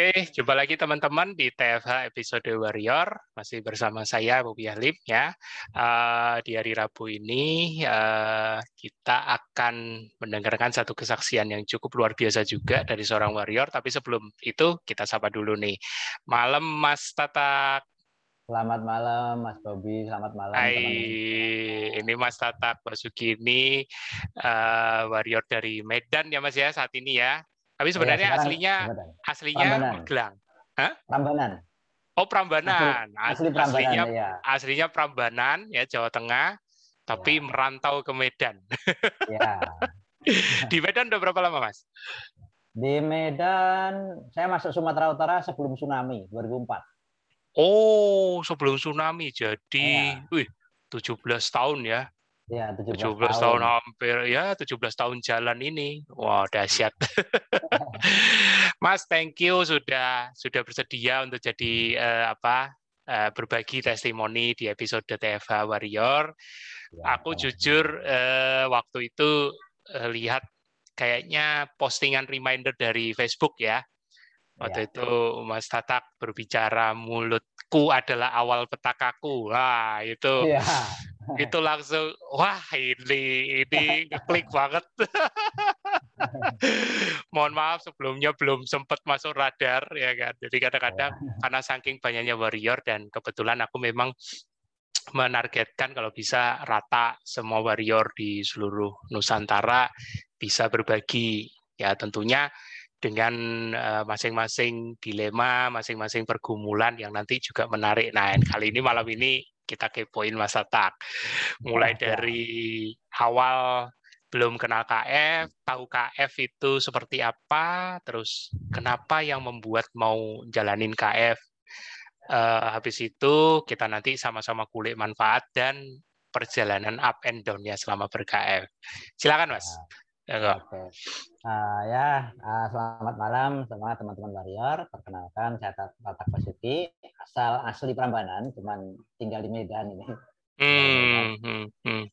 Oke, jumpa lagi teman-teman di TFH episode Warrior. Masih bersama saya, Bobi Halim. Ya. Uh, di hari Rabu ini, uh, kita akan mendengarkan satu kesaksian yang cukup luar biasa juga dari seorang warrior. Tapi sebelum itu, kita sapa dulu nih. Malam, Mas Tatak. Selamat malam, Mas Bobi. Selamat malam, Hai, teman-teman. Ini Mas Tatak Basuki ini uh, warrior dari Medan ya, Mas ya, saat ini ya. Tapi sebenarnya ya, aslinya Prambanan. aslinya Magelang. Hah? Prambanan. Oh, Prambanan. Asli, asli Prambanan, aslinya ya. aslinya Prambanan ya Jawa Tengah, tapi ya. merantau ke Medan. Ya. Di Medan udah berapa lama, Mas? Di Medan saya masuk Sumatera Utara sebelum tsunami 2004. Oh, sebelum tsunami. Jadi, ya. wih, 17 tahun ya. Ya, 17, 17 tahun. tahun hampir ya 17 tahun jalan ini. Wah, wow, dahsyat. Mas, thank you sudah sudah bersedia untuk jadi uh, apa? Uh, berbagi testimoni di episode TFH Warrior. Ya, Aku jujur uh, waktu itu uh, lihat kayaknya postingan reminder dari Facebook ya. Waktu ya. itu Mas Tatak berbicara mulutku adalah awal petakaku. Wah, itu ya itu langsung wah ini ini klik banget. Mohon maaf sebelumnya belum sempat masuk radar ya kan. Jadi kadang-kadang oh. karena saking banyaknya warrior dan kebetulan aku memang menargetkan kalau bisa rata semua warrior di seluruh Nusantara bisa berbagi ya tentunya dengan eh, masing-masing dilema, masing-masing pergumulan yang nanti juga menarik. Nah, kali ini malam ini kita kepoin Mas Tak. Mulai dari awal belum kenal KF, tahu KF itu seperti apa, terus kenapa yang membuat mau jalanin KF. Uh, eh, habis itu kita nanti sama-sama kulik manfaat dan perjalanan up and down-nya selama ber-KF. Silakan Mas. Ya, Oke. Uh, ya, uh, selamat malam semua teman-teman warrior. Perkenalkan saya Tatak Basuki, asal asli Prambanan, cuman tinggal di Medan ini. Hmm, hmm, hmm.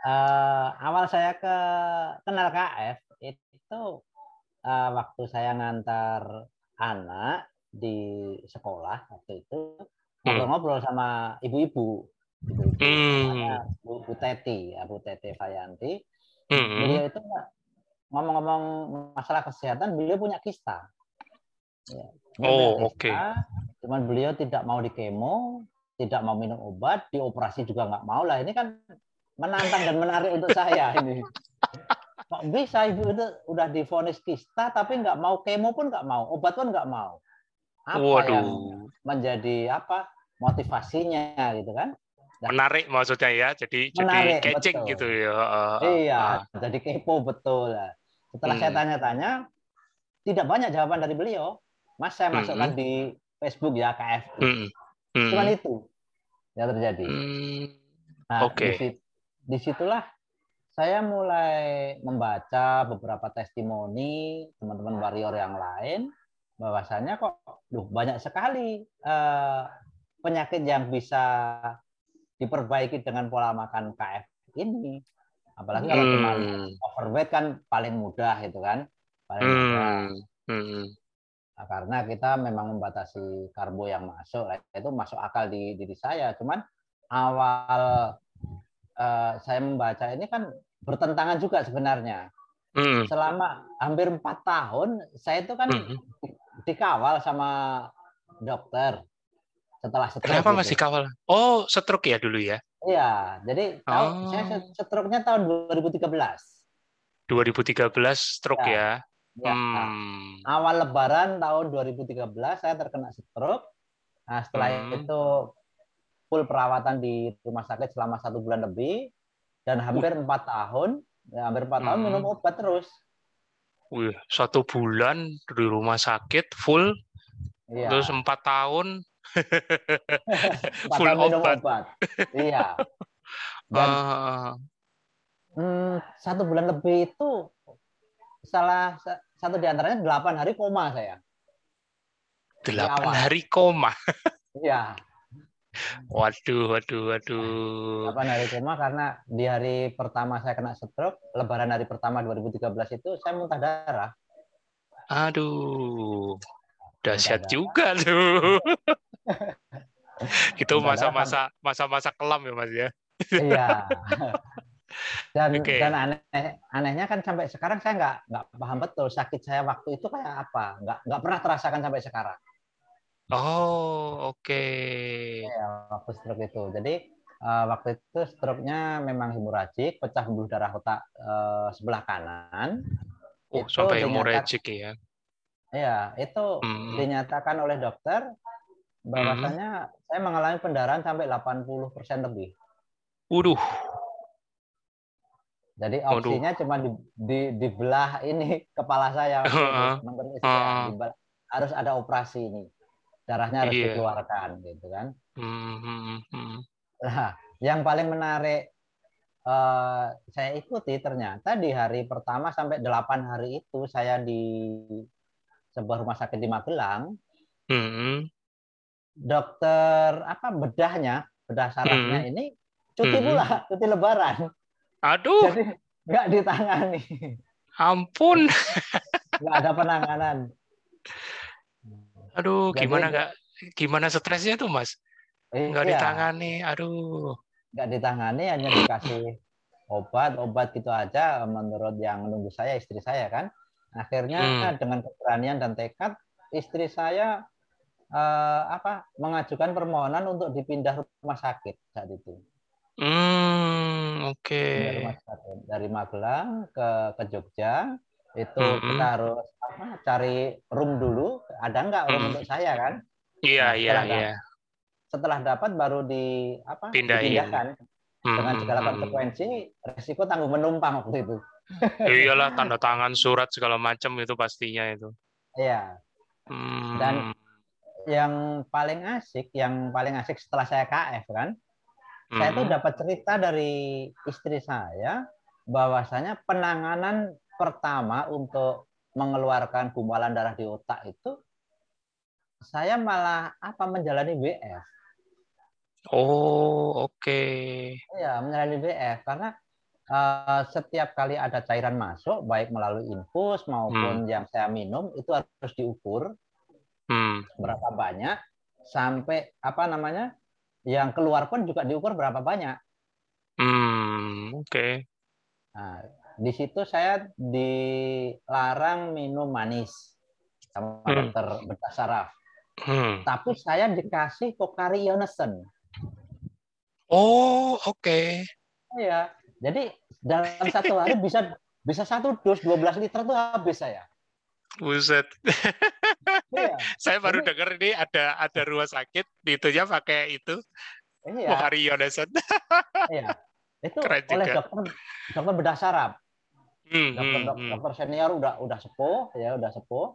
Uh, awal saya ke kenal KF itu uh, waktu saya ngantar anak di sekolah waktu itu ngobrol-ngobrol sama ibu-ibu, ibu-ibu, hmm. Bu, Bu Teti, ya, Bu Teti Fayanti hmm Beliau itu ngomong-ngomong masalah kesehatan, beliau punya kista. Ya, oh, oke. Okay. Cuman beliau tidak mau di kemo, tidak mau minum obat, dioperasi juga nggak mau lah. Ini kan menantang dan menarik untuk saya ini. Kok bisa ibu itu udah difonis kista tapi nggak mau kemo pun nggak mau, obat pun nggak mau. Apa Waduh. yang menjadi apa motivasinya gitu kan? Menarik maksudnya ya jadi menarik, jadi catching betul. gitu ya iya uh. jadi kepo betul setelah hmm. saya tanya-tanya tidak banyak jawaban dari beliau mas saya masukkan hmm. di Facebook ya KF hmm. hmm. cuma itu yang terjadi hmm. nah okay. di situlah saya mulai membaca beberapa testimoni teman-teman warrior yang lain bahwasanya kok duh banyak sekali uh, penyakit yang bisa diperbaiki dengan pola makan KF ini. Apalagi kalau hmm. cuma overweight kan paling mudah itu kan, paling hmm. mudah. Hmm. Nah, karena kita memang membatasi karbo yang masuk, itu masuk akal di diri saya. Cuman awal uh, saya membaca ini kan bertentangan juga sebenarnya. Hmm. Selama hampir empat tahun, saya itu kan hmm. dikawal sama dokter setelah stroke. Kenapa gitu. masih kawal? Oh, stroke ya dulu ya? Iya, jadi oh. saya stroke-nya tahun 2013. 2013 stroke ya? Ya. Hmm. Awal Lebaran tahun 2013 saya terkena stroke. Nah, setelah hmm. itu full perawatan di rumah sakit selama satu bulan lebih dan hampir empat uh. tahun, ya, hampir empat hmm. tahun minum obat terus. Wih, satu bulan di rumah sakit full, iya. terus empat tahun Full obat. obat. Iya. Dan uh. hmm, satu bulan lebih itu salah satu di antaranya delapan hari koma saya. Delapan hari koma. Iya. Waduh, waduh, waduh. Delapan hari koma karena di hari pertama saya kena stroke, lebaran hari pertama 2013 itu saya muntah darah. Aduh. Dahsyat juga tuh. itu masa-masa masa-masa kelam ya Mas ya. Iya. Dan okay. dan aneh anehnya kan sampai sekarang saya nggak nggak paham betul sakit saya waktu itu kayak apa. Nggak nggak pernah terasakan sampai sekarang. Oh, oke. Okay. Ya, waktu stroke itu. Jadi uh, waktu itu stroke-nya memang hemoragik, pecah pembuluh darah otak uh, sebelah kanan. Oh, itu sampai hemoragik ya. Iya, itu hmm. dinyatakan oleh dokter bahwasanya hmm. saya mengalami pendarahan sampai 80% lebih. Waduh. Jadi opsinya Waduh. cuma di, di dibelah ini kepala saya, uh, uh, harus ada operasi ini darahnya harus iya. dikeluarkan gitu kan. Hmm. Nah, yang paling menarik uh, saya ikuti ternyata di hari pertama sampai delapan hari itu saya di sebuah rumah sakit di Magelang. Hmm. Dokter apa bedahnya, bedah sarafnya hmm. ini cuti hmm. pula, cuti lebaran. Aduh. Jadi nggak ditangani. Ampun. Nggak ada penanganan. Aduh, Jadi, gimana nggak gimana stresnya tuh mas? Nggak iya. ditangani, aduh. Nggak ditangani, hanya dikasih obat, obat gitu aja. Menurut yang nunggu saya, istri saya kan. Akhirnya hmm. dengan keberanian dan tekad, istri saya eh, apa mengajukan permohonan untuk dipindah rumah sakit saat itu. Hmm, oke. Okay. Dari, dari Magelang ke ke Jogja itu mm -hmm. kita harus apa cari room dulu ada nggak room mm. untuk saya kan iya nah, iya iya setelah dapat baru di apa Pindahin. dipindahkan dengan segala konsekuensi resiko tanggung menumpang waktu itu iyalah tanda tangan surat segala macam itu pastinya itu iya mm. dan yang paling asik yang paling asik setelah saya KF kan mm. saya tuh dapat cerita dari istri saya bahwasanya penanganan pertama untuk mengeluarkan gumpalan darah di otak itu saya malah apa menjalani BF. Oh, oke. Okay. Ya, menjalani BF karena uh, setiap kali ada cairan masuk baik melalui infus maupun hmm. yang saya minum itu harus diukur hmm. berapa banyak sampai apa namanya? yang keluar pun juga diukur berapa banyak. Hmm, oke. Okay. Nah, di situ saya dilarang minum manis sama hmm. dokter bedah saraf. Hmm. Tapi saya dikasih Pocari Ionesen. Oh, oke. Okay. Iya. Jadi dalam satu hari bisa bisa satu dos 12 liter tuh habis saya. Buset. Iya. saya baru dengar ini ada ada rumah sakit di itunya pakai itu. Iya. Pocari Ionesen. iya. Itu Keren oleh juga. dokter dokter bedah saraf. Hmm, dokter, dokter, hmm, dokter senior udah udah sepuh ya udah sepuh.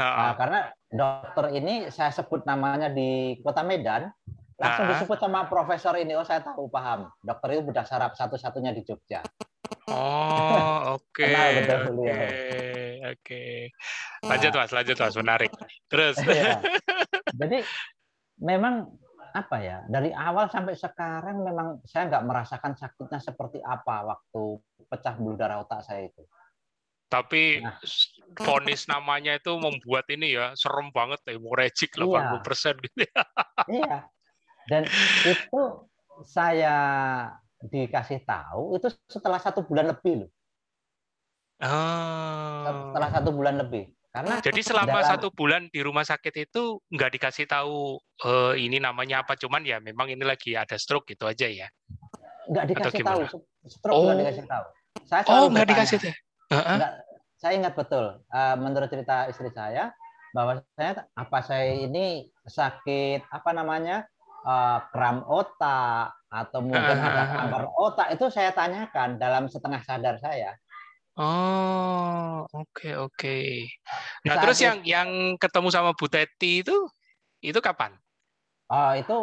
Uh, uh. Nah, karena dokter ini saya sebut namanya di Kota Medan, langsung uh, disebut sama profesor ini. Oh, saya tahu paham. Dokter itu bedah saraf satu-satunya di Jogja. Oh, oke. Okay, oke. Okay, okay. Lanjut Mas, lanjut Mas, menarik. Terus. ya. Jadi memang apa ya dari awal sampai sekarang memang saya nggak merasakan sakitnya seperti apa waktu pecah bulu darah otak saya itu. Tapi nah. vonis namanya itu membuat ini ya serem banget hemorrhagic 80% iya. persen gitu. Ya. iya. Dan itu saya dikasih tahu itu setelah satu bulan lebih loh. Oh. Setelah satu bulan lebih. Karena jadi selama dalam... satu bulan di rumah sakit itu nggak dikasih tahu uh, ini namanya apa, cuman ya memang ini lagi ada stroke gitu aja ya. Nggak dikasih tahu, stroke oh. nggak dikasih tahu. Saya oh nggak dikasih tahu. Uh-huh. Nggak, saya ingat betul. Uh, menurut cerita istri saya bahwa saya apa saya ini sakit apa namanya uh, kram otak atau mungkin uh-huh. ada kanker otak itu saya tanyakan dalam setengah sadar saya. Oh, oke oke. Nah, Saat terus yang yang ketemu sama Bu Teti itu itu kapan? Oh, itu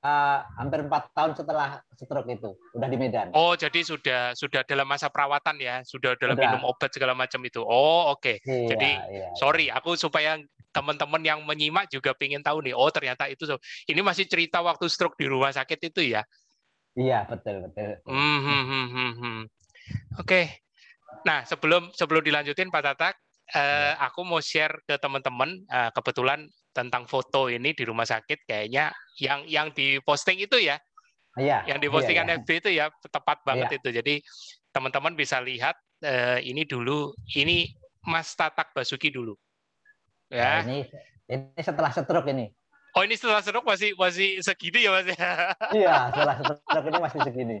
uh, hampir empat tahun setelah stroke itu, udah di Medan. Oh, jadi sudah sudah dalam masa perawatan ya, sudah dalam sudah. minum obat segala macam itu. Oh, oke. Okay. Iya, jadi iya, sorry, aku supaya teman-teman yang menyimak juga pengen tahu nih. Oh, ternyata itu ini masih cerita waktu stroke di rumah sakit itu ya? Iya, betul betul. betul. Hmm, hmm, hmm, hmm. hmm. Oke. Okay. Nah, sebelum sebelum dilanjutin Pak Tatak, uh, aku mau share ke teman-teman uh, kebetulan tentang foto ini di rumah sakit kayaknya yang yang diposting itu ya. Iya. Yang dipostingan iya, iya. FB itu ya tepat banget iya. itu. Jadi teman-teman bisa lihat uh, ini dulu ini Mas Tatak Basuki dulu. Ya. Nah, ini ini setelah stroke ini. Oh ini setelah stroke masih masih segini ya Mas Iya, setelah stroke ini masih segini.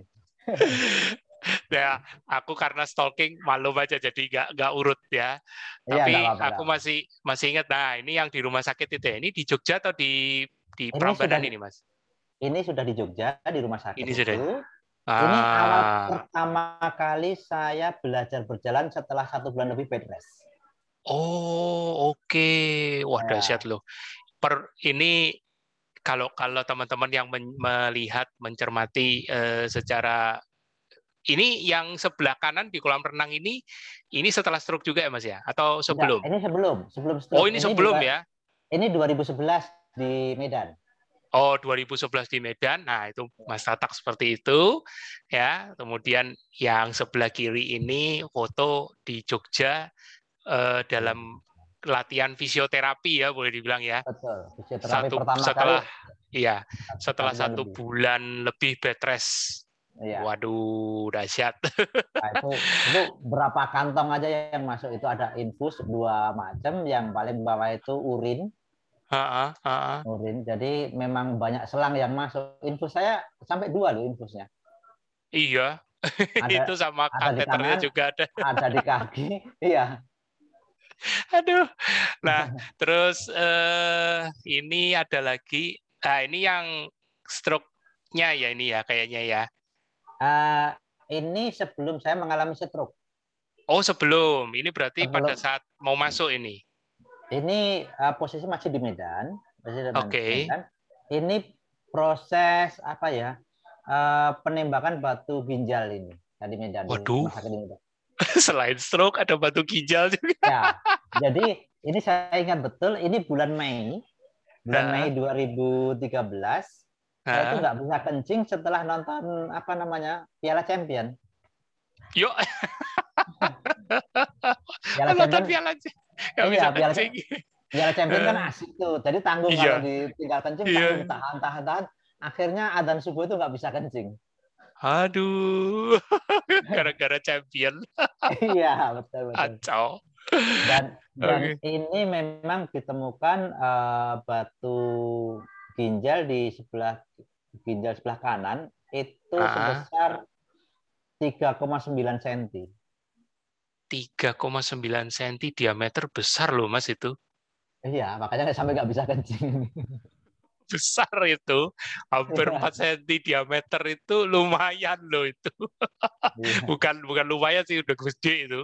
ya aku karena stalking malu aja jadi nggak nggak urut ya. Iya, tapi ya, apa, aku masih masih ingat nah ini yang di rumah sakit itu ya ini di Jogja atau di di ini Prambanan sudah, ini mas? Ini sudah di Jogja di rumah sakit ini sudah. Ah. ini awal pertama kali saya belajar berjalan setelah satu bulan lebih bed rest. Oh oke. Okay. wah ya. dahsyat loh. Per ini kalau kalau teman-teman yang melihat mencermati uh, secara ini yang sebelah kanan di kolam renang ini, ini setelah stroke juga ya Mas ya? Atau sebelum? Enggak, ini sebelum, sebelum stroke. Oh ini, ini sebelum juga, ya? Ini 2011 di Medan. Oh 2011 di Medan, nah itu Mas Tatak seperti itu, ya. Kemudian yang sebelah kiri ini foto di Jogja eh, dalam latihan fisioterapi ya boleh dibilang ya. Betul. Fisioterapi satu, pertama setelah, kali. Iya, setelah satu bulan lebih bed rest Iya. Waduh, dahsyat. Nah, itu, itu berapa kantong aja yang masuk itu ada infus dua macam, yang paling bawah itu urin. Ha, ha, ha. Urin. Jadi memang banyak selang yang masuk. Infus saya sampai dua loh infusnya. Iya. Ada, itu sama kateternya juga ada. Ada di kaki. iya. Aduh. Nah, terus eh, ini ada lagi. Nah, ini yang stroke-nya ya ini ya kayaknya ya. Uh, ini sebelum saya mengalami stroke. Oh sebelum, ini berarti sebelum. pada saat mau masuk ini. Ini uh, posisi masih di Medan. Oke. Okay. Ini proses apa ya? Uh, penembakan batu ginjal ini tadi Medan. Waduh. Di Medan. Selain stroke ada batu ginjal juga. Ya. Jadi ini saya ingat betul. Ini bulan Mei, bulan nah. Mei 2013 saya itu nggak bisa kencing setelah nonton apa namanya Piala Champion. Yuk. Piala nonton Piala Gak iya, bisa Piala, kencing. Piala Champion kan asik tuh. Jadi tanggung iya. kalau ditinggal kencing, iya. tanggung tahan, tahan, tahan. Akhirnya adzan subuh itu nggak bisa kencing. Aduh, gara-gara champion. iya, betul betul. Acau. Dan, dan okay. ini memang ditemukan uh, batu ginjal di sebelah ginjal sebelah kanan itu ah. sebesar 3,9 cm. 3,9 cm diameter besar loh Mas itu. Iya, makanya sampai nggak bisa kencing. besar itu, hampir 4 cm diameter itu lumayan loh itu. Iya. bukan bukan lumayan sih, udah gede itu.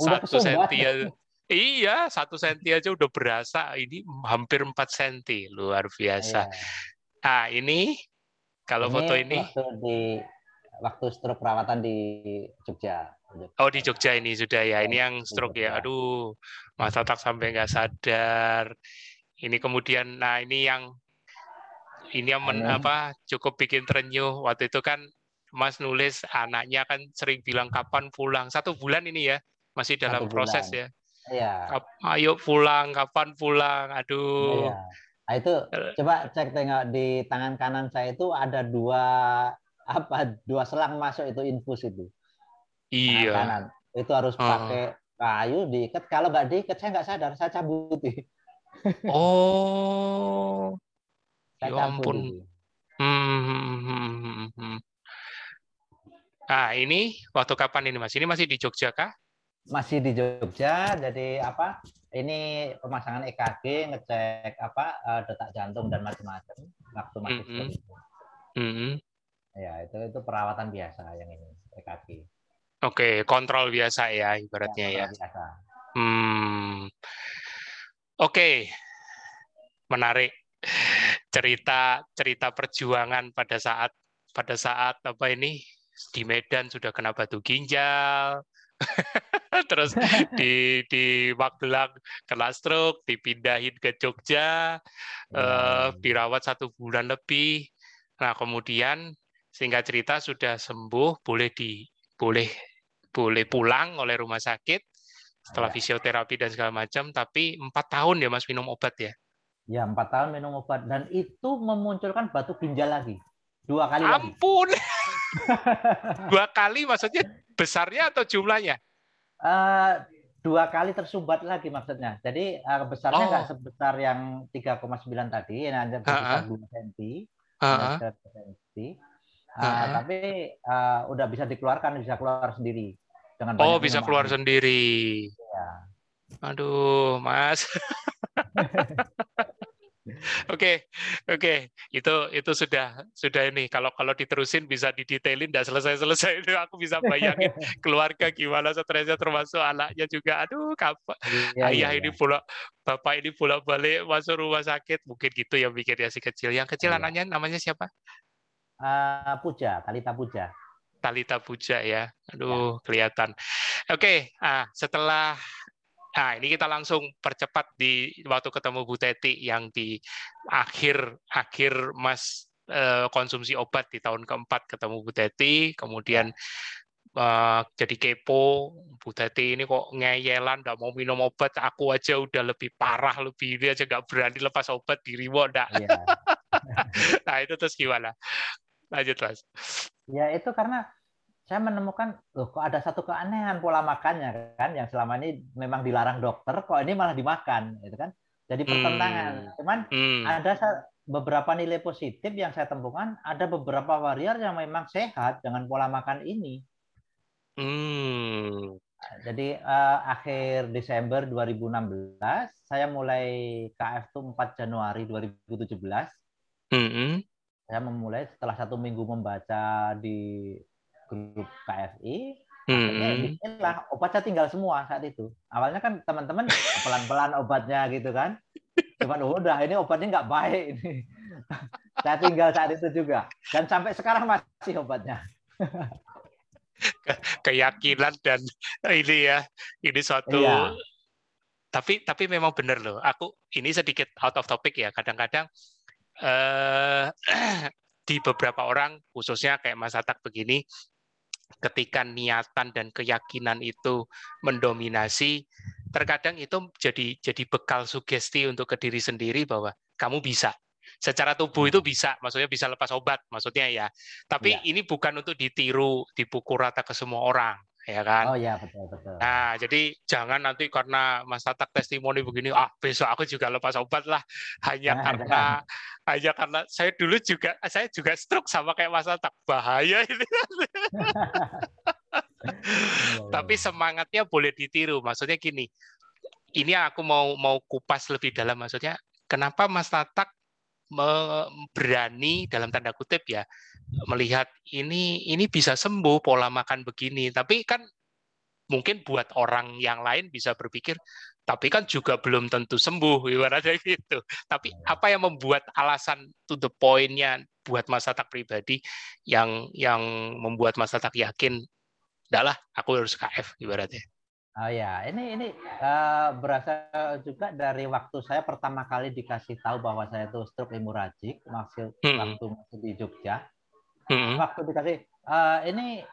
Satu ya. Iya, satu senti aja udah berasa. Ini hampir 4 senti, luar biasa. Iya. Nah, ini kalau ini foto ini waktu di waktu stroke perawatan di Jogja. Oh di Jogja ini sudah ya. Ini yang stroke ya. Aduh, Mas Tatak sampai nggak sadar. Ini kemudian, nah ini yang ini yang men, apa cukup bikin terenyuh. Waktu itu kan Mas nulis anaknya kan sering bilang kapan pulang. Satu bulan ini ya, masih dalam proses ya. Iya. Ayo pulang, kapan pulang? Aduh. Iya. Nah, itu coba cek tengok di tangan kanan saya itu ada dua apa dua selang masuk itu infus itu. Iya. Tangan kanan. Itu harus pakai kayu diikat. Kalau nggak diikat saya nggak sadar, saya cabut. Oh. saya ya ampun. Hmm, hmm, hmm, hmm. Nah, ini waktu kapan ini Mas? Ini masih di Jogja kah? Masih di Jogja jadi apa ini pemasangan EKG ngecek apa uh, detak jantung dan macam-macam waktu masih mm -hmm. Mm -hmm. ya itu itu perawatan biasa yang ini EKG oke okay, kontrol biasa ya ibaratnya ya, ya. Biasa. hmm oke okay. menarik cerita cerita perjuangan pada saat pada saat apa ini di Medan sudah kena batu ginjal terus di di Magelang kena stroke, dipindahin ke Jogja, hmm. uh, dirawat satu bulan lebih. Nah kemudian singkat cerita sudah sembuh, boleh di boleh boleh pulang oleh rumah sakit. setelah ya. fisioterapi dan segala macam, tapi empat tahun ya Mas minum obat ya? Ya empat tahun minum obat dan itu memunculkan batu ginjal lagi dua kali. Ampun, dua kali maksudnya besarnya atau jumlahnya? Uh, dua kali tersumbat lagi maksudnya. Jadi uh, besarnya nggak oh. sebesar yang 3,9 tadi, yang hanya sebesar dua senti. Uh, tapi uh, udah bisa dikeluarkan, bisa keluar sendiri dengan Oh, bisa keluar sendiri. Ya. Aduh, Mas. Oke, oke, itu itu sudah sudah ini. Kalau kalau diterusin bisa didetailin, tidak selesai selesai itu aku bisa bayangin keluarga gimana stresnya termasuk anaknya juga. Aduh, kapan ya, ayah ya, ini ya. pula bapak ini pula balik masuk rumah sakit mungkin gitu ya ya si kecil. Yang kecil ya. anaknya namanya siapa? Uh, Puja, Talita Puja. Talita Puja ya. Aduh, ya. kelihatan. Oke, ah setelah Nah, ini kita langsung percepat di waktu ketemu Bu Teti yang di akhir akhir Mas eh, konsumsi obat di tahun keempat ketemu Bu Teti, kemudian uh, jadi kepo, Bu Teti ini kok ngeyelan, nggak mau minum obat, aku aja udah lebih parah, lebih ini aja nggak berani lepas obat, dirimu enggak. Yeah. nah, itu terus gimana? Lanjut, Mas. Ya, itu karena saya menemukan loh kok ada satu keanehan pola makannya kan yang selama ini memang dilarang dokter kok ini malah dimakan gitu kan jadi pertentangan hmm. cuman hmm. ada beberapa nilai positif yang saya temukan ada beberapa warrior yang memang sehat dengan pola makan ini hmm. jadi uh, akhir Desember 2016 saya mulai KF itu 4 Januari 2017 hmm. saya memulai setelah satu minggu membaca di grup KFI Hmm. lah obatnya tinggal semua saat itu. Awalnya kan teman-teman pelan-pelan obatnya gitu kan. Cuman oh, udah ini obatnya nggak baik ini. Saya tinggal saat itu juga. Dan sampai sekarang masih obatnya. Keyakinan dan ini ya, ini suatu iya. tapi tapi memang benar loh. Aku ini sedikit out of topic ya. Kadang-kadang eh, di beberapa orang khususnya kayak Mas Atak begini ketika niatan dan keyakinan itu mendominasi, terkadang itu jadi jadi bekal sugesti untuk ke diri sendiri bahwa kamu bisa. Secara tubuh itu bisa, maksudnya bisa lepas obat, maksudnya ya. Tapi ya. ini bukan untuk ditiru, dipukul rata ke semua orang ya kan? Oh ya betul betul. Nah jadi jangan nanti karena Mas Tatak testimoni begini, ah besok aku juga lepas obat lah hanya nah, karena jangan. hanya karena saya dulu juga saya juga stroke sama kayak Mas Tatak bahaya ini. Tapi semangatnya boleh ditiru, maksudnya gini. Ini aku mau mau kupas lebih dalam, maksudnya kenapa Mas Tatak berani dalam tanda kutip ya melihat ini ini bisa sembuh pola makan begini. Tapi kan mungkin buat orang yang lain bisa berpikir tapi kan juga belum tentu sembuh ibaratnya gitu. Tapi apa yang membuat alasan to the pointnya buat Mas tak pribadi yang yang membuat Mas tak yakin adalah aku harus KF ibaratnya Oh ya, ini ini uh, berasal juga dari waktu saya pertama kali dikasih tahu bahwa saya itu stroke hemoragik maksud hmm. waktu masih di Jogja. Hmm. Waktu dikasih uh, ini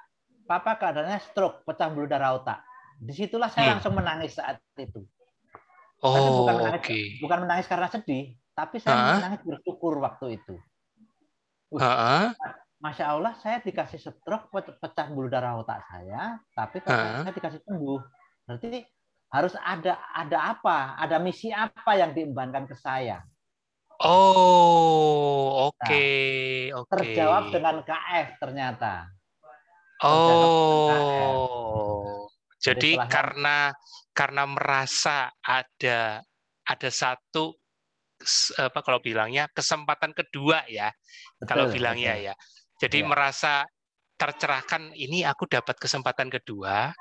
papa keadaannya stroke, pecah bulu darah otak. Di situlah saya hmm. langsung menangis saat itu. Oh, tapi bukan menangis, okay. bukan menangis karena sedih, tapi saya uh menangis bersyukur waktu itu. Uh, Masya Allah, saya dikasih stroke, pecah bulu darah otak saya, tapi uh saya dikasih sembuh Berarti harus ada ada apa? Ada misi apa yang diembankan ke saya? Oh, oke, okay, nah, oke. Okay. Terjawab dengan KF ternyata. Oh. Jadi, Jadi karena karena merasa ada ada satu apa kalau bilangnya kesempatan kedua ya. Betul, kalau bilangnya betul. ya. Jadi ya. merasa tercerahkan ini aku dapat kesempatan kedua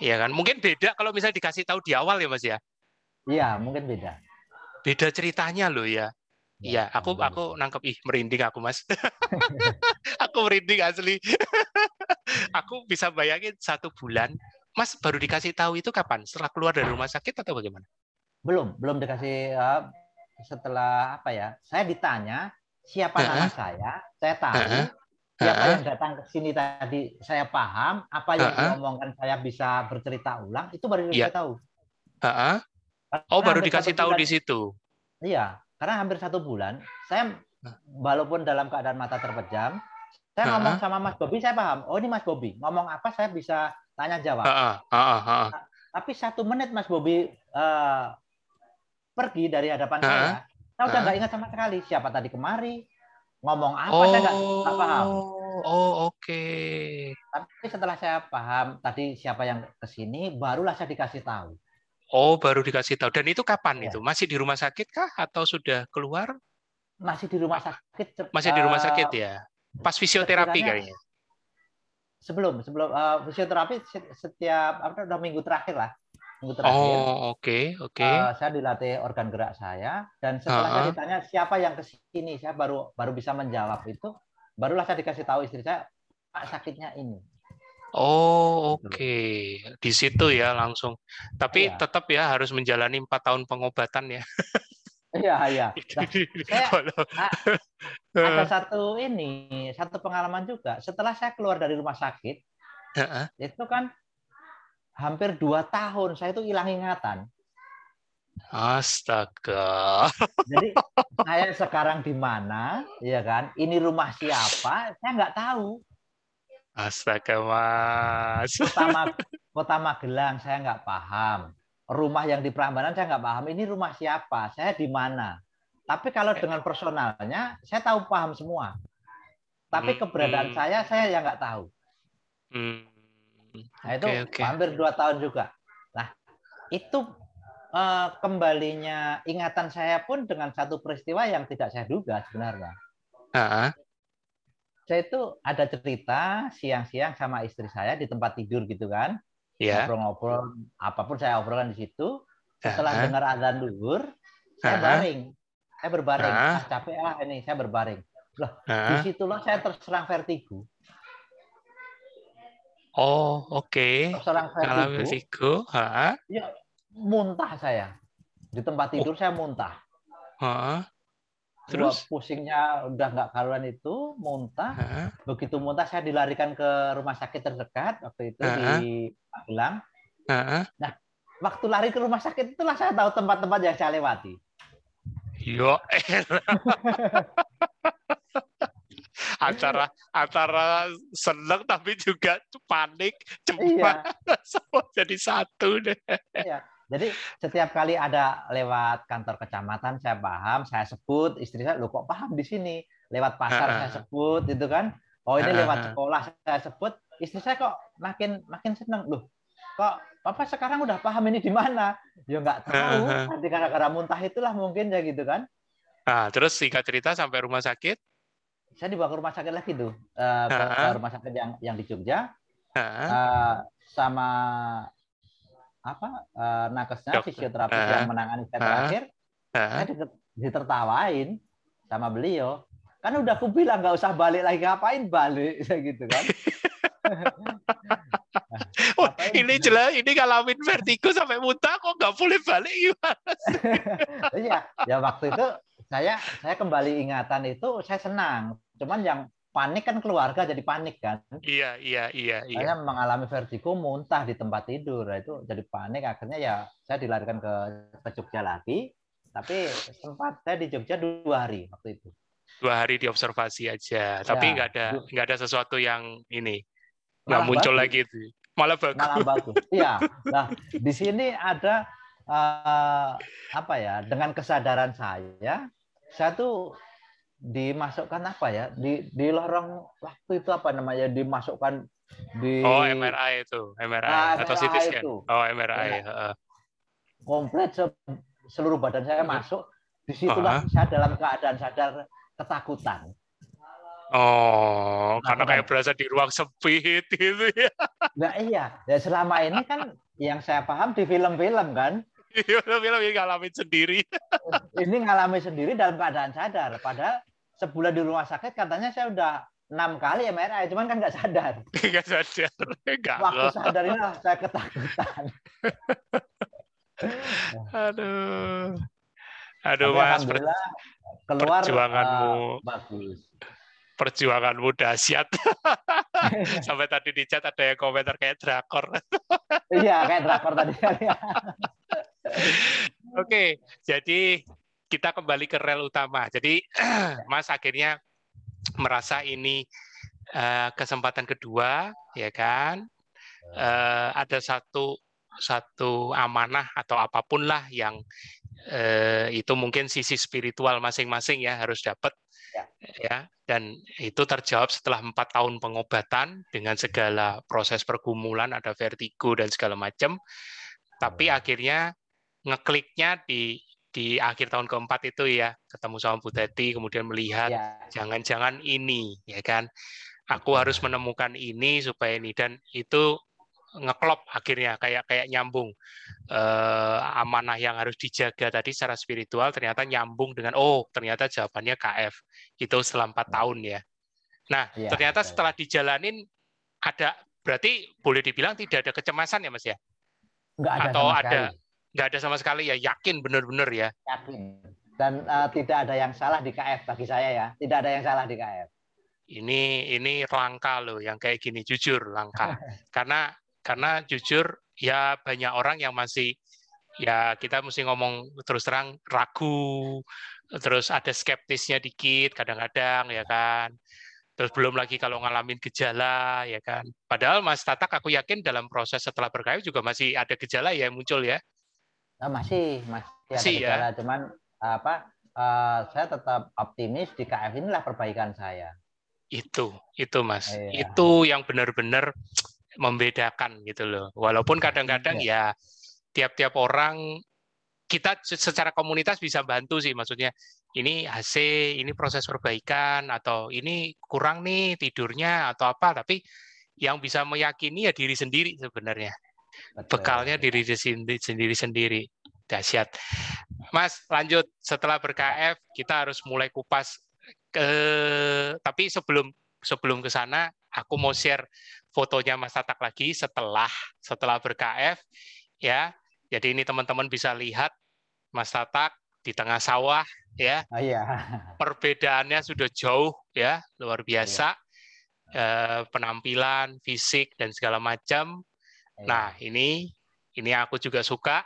Iya kan? Mungkin beda kalau misalnya dikasih tahu di awal ya Mas ya. Iya, mungkin beda. Beda ceritanya loh ya. Iya, ya, aku aku nangkep ih merinding aku Mas. aku merinding asli. aku bisa bayangin satu bulan Mas baru dikasih tahu itu kapan? Setelah keluar dari rumah sakit atau bagaimana? Belum, belum dikasih uh, setelah apa ya? Saya ditanya siapa uh -huh. nama saya, saya tahu. Uh -huh. Siapa yang datang ke sini tadi saya paham, apa yang diomongkan saya bisa bercerita ulang, itu baru ya. saya tahu. Oh, baru dikasih tahu bulan, di situ. Iya, karena hampir satu bulan, saya walaupun dalam keadaan mata terpejam, saya ngomong sama Mas Bobi, saya paham. Oh, ini Mas Bobi. Ngomong apa saya bisa tanya jawab. Tapi satu menit Mas Bobi uh, pergi dari hadapan saya, saya udah nggak ingat sama sekali siapa tadi kemari, ngomong apa oh, saya nggak paham. Oh oke. Okay. Tapi setelah saya paham tadi siapa yang ke sini, barulah saya dikasih tahu. Oh baru dikasih tahu. Dan itu kapan ya. itu? Masih di rumah sakit kah atau sudah keluar? Masih di rumah sakit. Masih di rumah eh, sakit ya. Pas fisioterapi kayaknya. Sebelum sebelum uh, fisioterapi setiap apa udah minggu terakhir lah minggu terakhir. Oh, oke, okay, oke. Okay. Uh, saya dilatih organ gerak saya dan setelah uh -huh. saya ditanya siapa yang ke sini, saya baru baru bisa menjawab itu, barulah saya dikasih tahu istri saya, Pak sakitnya ini. Oh, gitu. oke. Okay. Di situ ya langsung. Tapi ya. tetap ya harus menjalani empat tahun pengobatan ya. Iya, iya. Nah, saya, ada satu ini, satu pengalaman juga. Setelah saya keluar dari rumah sakit, uh -huh. itu kan hampir dua tahun saya itu hilang ingatan. Astaga. Jadi saya sekarang di mana, ya kan? Ini rumah siapa? Saya nggak tahu. Astaga mas. Kota, Mag Kota Magelang saya nggak paham. Rumah yang di Prambanan saya nggak paham. Ini rumah siapa? Saya di mana? Tapi kalau dengan personalnya, saya tahu paham semua. Tapi hmm, keberadaan hmm. saya, saya yang nggak tahu. Hmm. Nah itu okay, okay. hampir dua tahun juga. Nah itu uh, kembalinya ingatan saya pun dengan satu peristiwa yang tidak saya duga sebenarnya. Uh-huh. Saya itu ada cerita siang-siang sama istri saya di tempat tidur gitu kan. Yeah. Ngobrol-ngobrol, apa pun saya obrolkan di situ. Setelah uh-huh. dengar azan duhur, saya uh-huh. baring. Saya berbaring. Uh-huh. Ah, capek lah ini, saya berbaring. Loh, uh-huh. di situlah saya terserang vertigo. Oh, oke. Okay. Seorang vertigo. vertigo. Ha? Ya, muntah saya. Di tempat tidur oh. saya muntah. Ha? Terus Dua pusingnya udah nggak karuan itu, muntah. Ha? Begitu muntah saya dilarikan ke rumah sakit terdekat waktu itu ha? di Magelang. Nah, waktu lari ke rumah sakit itulah saya tahu tempat-tempat yang saya lewati. Yo, antara antara seneng tapi juga panik cepat iya. semua jadi satu deh. Iya. Jadi setiap kali ada lewat kantor kecamatan saya paham, saya sebut istri saya, lu kok paham di sini? Lewat pasar uh, saya sebut, itu kan? Oh ini uh, lewat sekolah saya sebut, istri saya kok makin makin seneng loh. Kok Papa sekarang udah paham ini di mana? Ya nggak tahu. Nanti gara-gara muntah itulah mungkin ya gitu kan. Nah, terus singkat cerita sampai rumah sakit? saya dibawa ke rumah sakit lagi tuh uh, ke, ke rumah sakit yang yang di Jogja uh, sama apa uh, nakesnya fisioterapis uh, yang menangani saya terakhir uh, saya ditertawain sama beliau. Kan udah aku bilang nggak usah balik lagi ngapain balik? Saya gitu kan. Oh, ini jelas ini ngalamin vertigo sampai muntah kok nggak boleh balik gimana? Iya, ya waktu itu saya saya kembali ingatan itu saya senang. Cuman yang panik kan keluarga jadi panik kan. Iya, iya, iya. iya. Saya mengalami vertigo muntah di tempat tidur. Nah, itu jadi panik. Akhirnya ya saya dilarikan ke, ke Jogja lagi. Tapi sempat saya di Jogja dua hari waktu itu. Dua hari diobservasi aja. Tapi ya, nggak ada nggak ada sesuatu yang ini nggak muncul bagus. lagi itu. Malah bagus. Malah bagus. Iya. Nah di sini ada uh, apa ya? Dengan kesadaran saya, saya tuh dimasukkan apa ya? Di di lorong waktu itu apa namanya? Dimasukkan di oh MRI itu MRI nah, atau CT scan. itu. oh MRI ya. komplit se seluruh badan saya masuk. Di situlah uh -huh. saya dalam keadaan sadar ketakutan. Oh nah, karena kayak berasa di ruang sempit gitu ya. Nah iya. Ya selama ini kan yang saya paham di film-film kan. Film-film ini ngalamin sendiri. Ini ngalamin sendiri dalam keadaan sadar. Padahal sebulan di rumah sakit katanya saya udah enam kali MRI, cuman kan nggak sadar. Nggak sadar. Nggak Waktu sadar ini saya ketakutan. Aduh. Aduh Tapi Mas, keluar perjuanganmu uh, bagus. perjuanganmu dahsyat. Sampai tadi di chat ada yang komentar kayak drakor. iya, kayak drakor tadi. Oke, jadi kita kembali ke rel utama. Jadi Mas akhirnya merasa ini uh, kesempatan kedua, ya kan? Uh, ada satu satu amanah atau apa pun lah yang uh, itu mungkin sisi spiritual masing-masing ya harus dapat ya. ya dan itu terjawab setelah empat tahun pengobatan dengan segala proses pergumulan ada vertigo dan segala macam tapi ya. akhirnya ngekliknya di di akhir tahun keempat itu ya ketemu sama Bu Teti kemudian melihat ya. jangan-jangan ya. ini ya kan aku harus menemukan ini supaya ini dan itu ngeklop akhirnya kayak kayak nyambung uh, amanah yang harus dijaga tadi secara spiritual ternyata nyambung dengan oh ternyata jawabannya KF itu setelah empat hmm. tahun ya. Nah ya, ternyata setelah dijalanin ada berarti boleh dibilang tidak ada kecemasan ya mas ya? Nggak ada Atau ada nggak ada sama sekali ya yakin benar-benar ya? Yakin. Dan uh, tidak ada yang salah di KF bagi saya ya. Tidak ada yang salah di KF ini ini langka loh yang kayak gini. Jujur langka. Karena karena jujur ya banyak orang yang masih ya kita mesti ngomong terus terang ragu. Terus ada skeptisnya dikit kadang-kadang ya kan. Terus belum lagi kalau ngalamin gejala ya kan. Padahal Mas Tatak aku yakin dalam proses setelah berkayu juga masih ada gejala ya yang muncul ya nah, masih masih ada masih, ya? gejala ya? cuman apa uh, saya tetap optimis di KF inilah perbaikan saya itu itu Mas iya. itu yang benar-benar membedakan gitu loh. Walaupun kadang-kadang iya. ya tiap-tiap orang kita secara komunitas bisa bantu sih maksudnya ini AC, ini proses perbaikan atau ini kurang nih tidurnya atau apa tapi yang bisa meyakini ya diri sendiri sebenarnya. Bekalnya diri sendiri sendiri sendiri. Dahsyat. Mas, lanjut setelah berKF kita harus mulai kupas ke tapi sebelum sebelum ke sana aku mau share fotonya Mas Tatak lagi setelah setelah ber-KF ya. Jadi ini teman-teman bisa lihat Mas Tatak di tengah sawah ya. Oh, iya. Perbedaannya sudah jauh ya, luar biasa. Iya. Eh, penampilan, fisik dan segala macam. Iya. Nah, ini ini aku juga suka.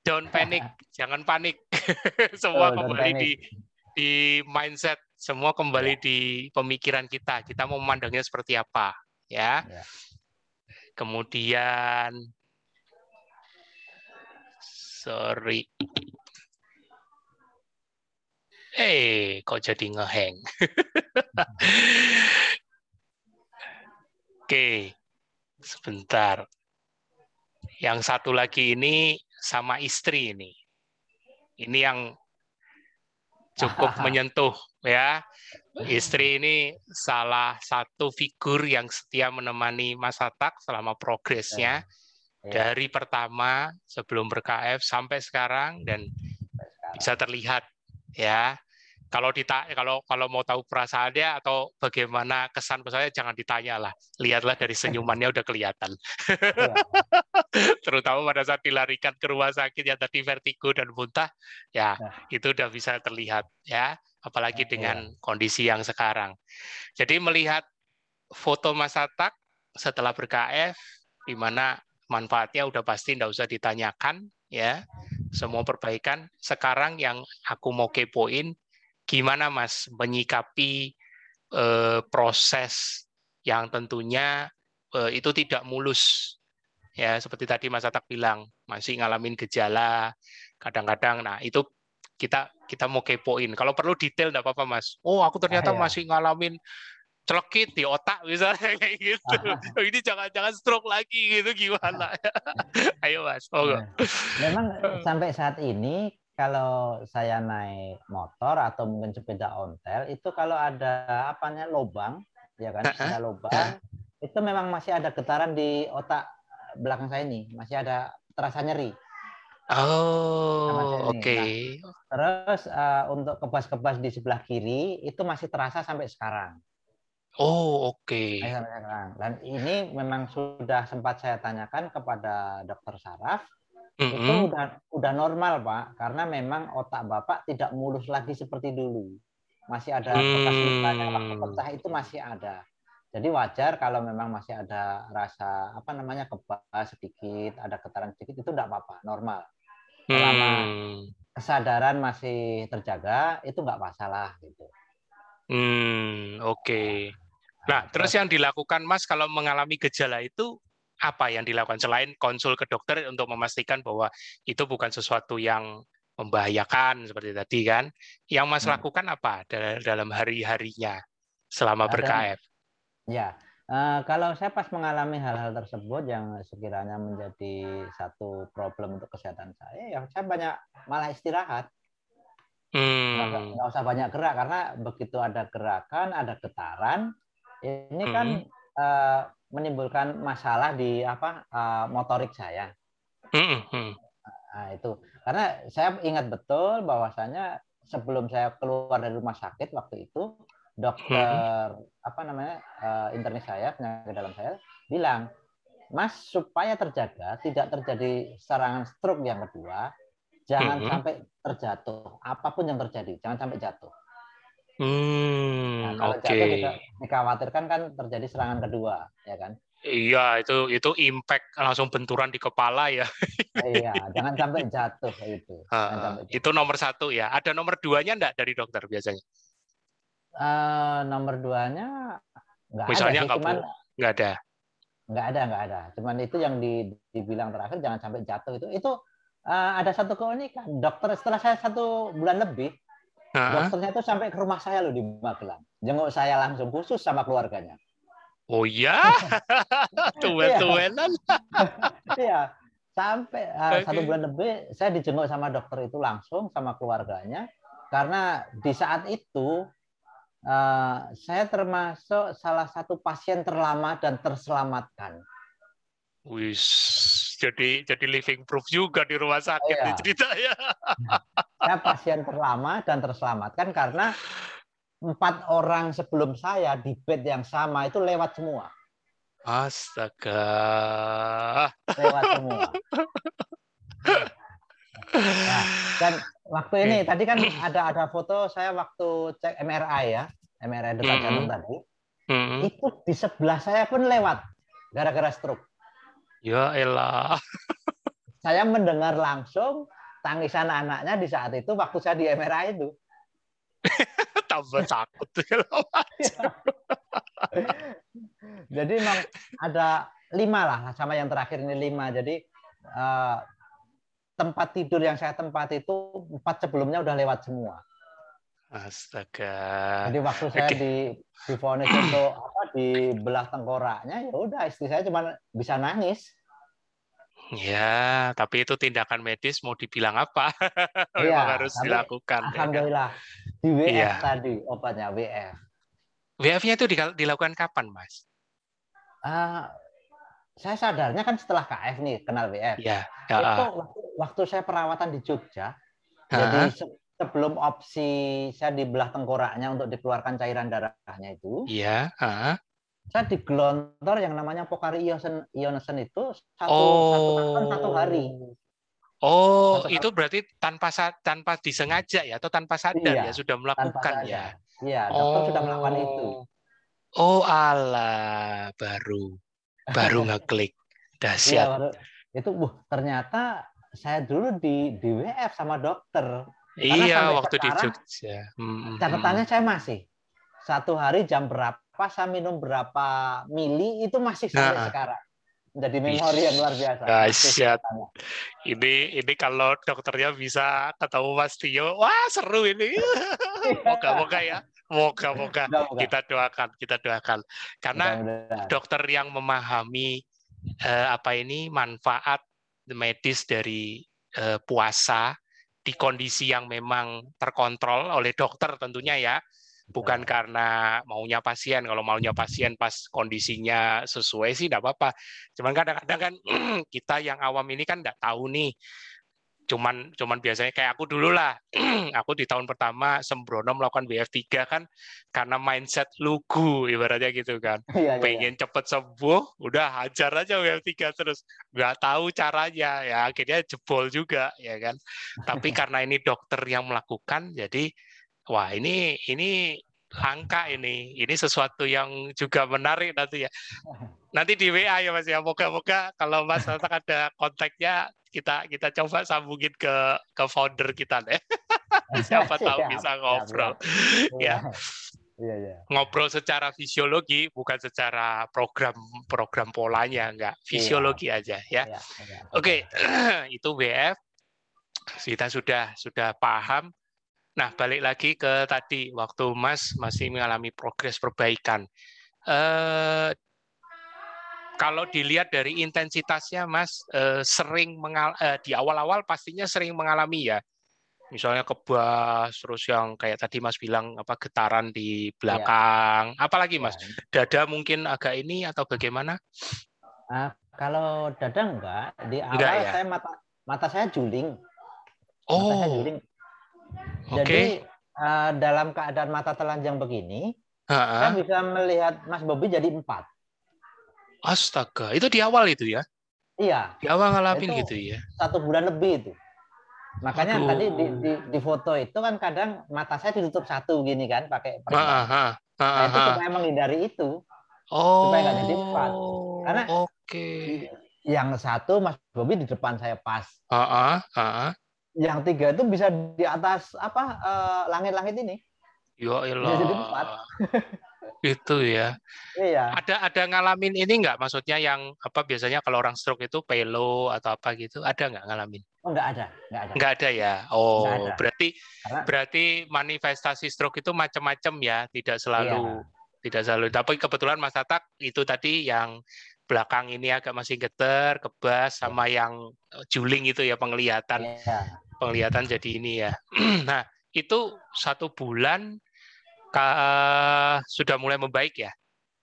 Don't panic, jangan panik. Semua oh, kembali di di mindset, semua kembali iya. di pemikiran kita. Kita mau memandangnya seperti apa ya. ya. Kemudian sorry. Eh, kok jadi ngeheng? Oke, sebentar. Yang satu lagi ini sama istri ini. Ini yang cukup menyentuh ya. Istri ini salah satu figur yang setia menemani Mas Atak selama progresnya ya. dari pertama sebelum berKF sampai sekarang dan bisa terlihat ya kalau ditanya kalau kalau mau tahu perasaannya atau bagaimana kesan pesannya jangan ditanya lah lihatlah dari senyumannya udah kelihatan ya. terutama pada saat dilarikan ke rumah sakit yang tadi vertigo dan muntah ya, ya. itu udah bisa terlihat ya apalagi ya, dengan ya. kondisi yang sekarang jadi melihat foto Mas Atak setelah ber-KF di mana manfaatnya udah pasti tidak usah ditanyakan ya semua perbaikan sekarang yang aku mau kepoin gimana Mas menyikapi eh, proses yang tentunya eh, itu tidak mulus ya seperti tadi Mas Atak bilang masih ngalamin gejala kadang-kadang nah itu kita kita mau kepoin kalau perlu detail enggak apa-apa Mas oh aku ternyata ah, ya. masih ngalamin celekit di otak misalnya kayak gitu. Oh, ini jangan-jangan stroke lagi gitu gimana? Ayo Mas. Oh, nah, memang sampai saat ini kalau saya naik motor atau mungkin sepeda ontel itu kalau ada apanya lubang ya kan ada lubang itu memang masih ada getaran di otak belakang saya ini masih ada terasa nyeri. Oh oke. Okay. nah, terus uh, untuk kebas-kebas di sebelah kiri itu masih terasa sampai sekarang. Oh oke. Okay. dan ini memang sudah sempat saya tanyakan kepada dokter saraf Mm-hmm. Itu udah udah normal, Pak, karena memang otak Bapak tidak mulus lagi seperti dulu. masih ada bekas luka yang waktu pecah itu masih ada. Jadi wajar kalau memang masih ada rasa apa namanya kebal sedikit, ada getaran sedikit itu tidak apa-apa, normal. Selama hmm. kesadaran masih terjaga itu nggak masalah gitu. Hmm, oke. Okay. Nah, nah, terus yang dilakukan Mas kalau mengalami gejala itu apa yang dilakukan selain konsul ke dokter untuk memastikan bahwa itu bukan sesuatu yang membahayakan seperti tadi kan? Yang Mas hmm. lakukan apa dalam hari-harinya selama ber-KF? Ya, uh, kalau saya pas mengalami hal-hal tersebut yang sekiranya menjadi satu problem untuk kesehatan saya, ya saya banyak malah istirahat. Hmm. Nggak, usah banyak gerak karena begitu ada gerakan, ada getaran, ini kan hmm. uh, menimbulkan masalah di apa uh, motorik saya. Hmm, hmm. Nah, itu karena saya ingat betul bahwasanya sebelum saya keluar dari rumah sakit waktu itu dokter hmm. apa namanya uh, internis saya penyakit dalam saya bilang Mas supaya terjaga tidak terjadi serangan stroke yang kedua jangan hmm. sampai terjatuh apa pun yang terjadi jangan sampai jatuh Hmm, nah, kalau okay. jatuh dikhawatirkan kan terjadi serangan kedua, ya kan? Iya, itu itu impact langsung benturan di kepala ya. iya, jangan sampai jatuh itu. Uh, sampai jatuh. Itu nomor satu ya. Ada nomor duanya enggak dari dokter biasanya? Uh, nomor duanya nggak Misalnya ada, cuman nggak ada. Nggak ada, nggak ada. Cuman itu yang di, dibilang terakhir jangan sampai jatuh itu. Itu uh, ada satu keunikan. Dokter setelah saya satu bulan lebih, Dokternya itu sampai ke rumah saya loh di Magelang. Jenguk saya langsung khusus sama keluarganya. Oh iya? Tuwen-tuwenan. Iya. Sampai uh, okay. satu bulan lebih saya dijenguk sama dokter itu langsung sama keluarganya. Karena di saat itu uh, saya termasuk salah satu pasien terlama dan terselamatkan. Wis, jadi jadi living proof juga di rumah sakit iya. ceritanya. saya pasien terlama dan terselamatkan karena empat orang sebelum saya di bed yang sama itu lewat semua. Astaga. Lewat semua. Nah, dan waktu ini tadi kan ada ada foto saya waktu cek MRI ya, MRI dekat mm -hmm. jantung tadi. Mm -hmm. Itu di sebelah saya pun lewat gara-gara stroke. Ya elah. saya mendengar langsung tangisan anaknya di saat itu waktu saya di MRI itu. Tambah takut. Jadi memang ada lima lah sama yang terakhir ini lima. Jadi uh, tempat tidur yang saya tempat itu empat sebelumnya udah lewat semua. Astaga. Jadi waktu saya okay. di difonis untuk apa di belah tengkoraknya ya udah istri saya cuma bisa nangis. Ya, tapi itu tindakan medis mau dibilang apa? Iya, harus dilakukan. Ya kan? Alhamdulillah. Di WF ya. tadi obatnya WF. WF-nya itu dilakukan kapan, Mas? Uh, saya sadarnya kan setelah KF nih kenal WF. Ya. ya itu waktu, waktu saya perawatan di Jogja. Uh -huh. Jadi sebelum opsi saya dibelah tengkoraknya untuk dikeluarkan cairan darahnya itu, iya, uh. saya digelontor yang namanya Pokari Ionsen, Ionsen itu satu oh. satu tahun satu hari. Oh, satu itu berarti tanpa tanpa disengaja ya atau tanpa sadar iya, ya sudah melakukan ya? Iya, dokter oh. sudah melakukan itu. Oh, ala baru baru ngeklik dahsyat. Iya, itu, uh, ternyata saya dulu di di WF sama dokter karena iya, waktu sekarang, di Jogja. Hmm, catatannya saya masih satu hari jam berapa saya minum berapa mili itu masih sampai nah. sekarang. Jadi memori yang luar biasa. Dahsyat. Ini ini kalau dokternya bisa ketemu Mas Tio, wah seru ini. Moga-moga ya. Moga-moga kita doakan, kita doakan. Karena dokter yang memahami eh, apa ini manfaat medis dari eh, puasa di kondisi yang memang terkontrol oleh dokter tentunya ya. Bukan karena maunya pasien kalau maunya pasien pas kondisinya sesuai sih tidak apa-apa. Cuman kadang-kadang kan kita yang awam ini kan tidak tahu nih cuman cuman biasanya kayak aku dulu lah aku di tahun pertama sembrono melakukan BF3 kan karena mindset lugu ibaratnya gitu kan iya, iya, pengen iya. cepet sembuh udah hajar aja BF3 terus nggak tahu caranya ya akhirnya jebol juga ya kan tapi karena ini dokter yang melakukan jadi wah ini ini langka ini. Ini sesuatu yang juga menarik nanti ya. Nanti di WA ya Mas ya. Moga-moga kalau Mas ada kontaknya kita kita coba sambungin ke ke founder kita deh. Siapa tahu bisa ngobrol. ya. Iya, iya. Ngobrol secara fisiologi bukan secara program program polanya enggak, fisiologi iya. aja ya. Iya, iya. Oke, itu WF kita sudah sudah paham Nah, balik lagi ke tadi waktu Mas masih mengalami progres perbaikan. Eh, kalau dilihat dari intensitasnya, Mas eh, sering mengal eh, di awal-awal pastinya sering mengalami ya. Misalnya kebas, terus yang kayak tadi Mas bilang apa getaran di belakang. Ya. Apalagi Mas, ya. dada mungkin agak ini atau bagaimana? Nah, kalau dada enggak, di awal enggak, ya? saya mata mata saya juling. Oh. Mata saya juling jadi uh, dalam keadaan mata telanjang begini, Ha-ha. saya bisa melihat Mas Bobi jadi empat. Astaga, itu di awal itu ya? Iya. Di awal ngalamin gitu ya? Satu bulan lebih itu. Makanya Aduh. tadi di, di, di foto itu kan kadang mata saya ditutup satu gini kan pakai pakai. Nah, itu supaya menghindari itu. Oh. Supaya nggak jadi empat. Karena oke. Okay. Yang satu Mas Bobi di depan saya pas. Uh -uh yang tiga itu bisa di atas apa uh, langit-langit ini. Ya Allah. jadi empat. itu ya. Iya. Ada ada ngalamin ini nggak? Maksudnya yang apa biasanya kalau orang stroke itu pelo atau apa gitu? Ada nggak ngalamin? Oh nggak ada, nggak ada. Nggak ada ya. Oh ada. berarti Karena... berarti manifestasi stroke itu macam-macam ya, tidak selalu iya. tidak selalu. Tapi kebetulan Mas Tatak itu tadi yang belakang ini agak masih geter, kebas iya. sama yang eh, juling itu ya penglihatan. Ya. Penglihatan jadi ini ya. nah, itu satu bulan ka, sudah mulai membaik ya.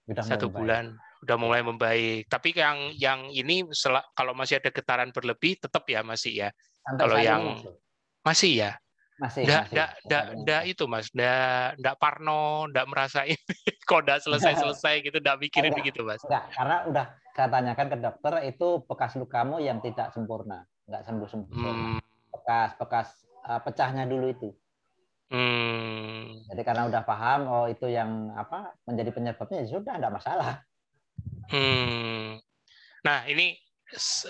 Sudah satu membaik. bulan sudah mulai membaik. Tapi yang yang ini sel, kalau masih ada getaran berlebih tetap ya masih ya. Sampai kalau yang masih ya. Masih, nggak, masih. Nggak, nggak, nggak itu mas, nggak, nggak parno, nggak merasa ini kok nggak selesai-selesai gitu, nggak mikirin enggak, begitu mas. Enggak, karena udah saya tanyakan ke dokter itu bekas lukamu yang tidak sempurna, nggak sembuh sempurna. Hmm. Bekas bekas uh, pecahnya dulu itu. Hmm. Jadi karena udah paham, oh itu yang apa menjadi penyebabnya ya sudah, nggak masalah. Hmm. Nah ini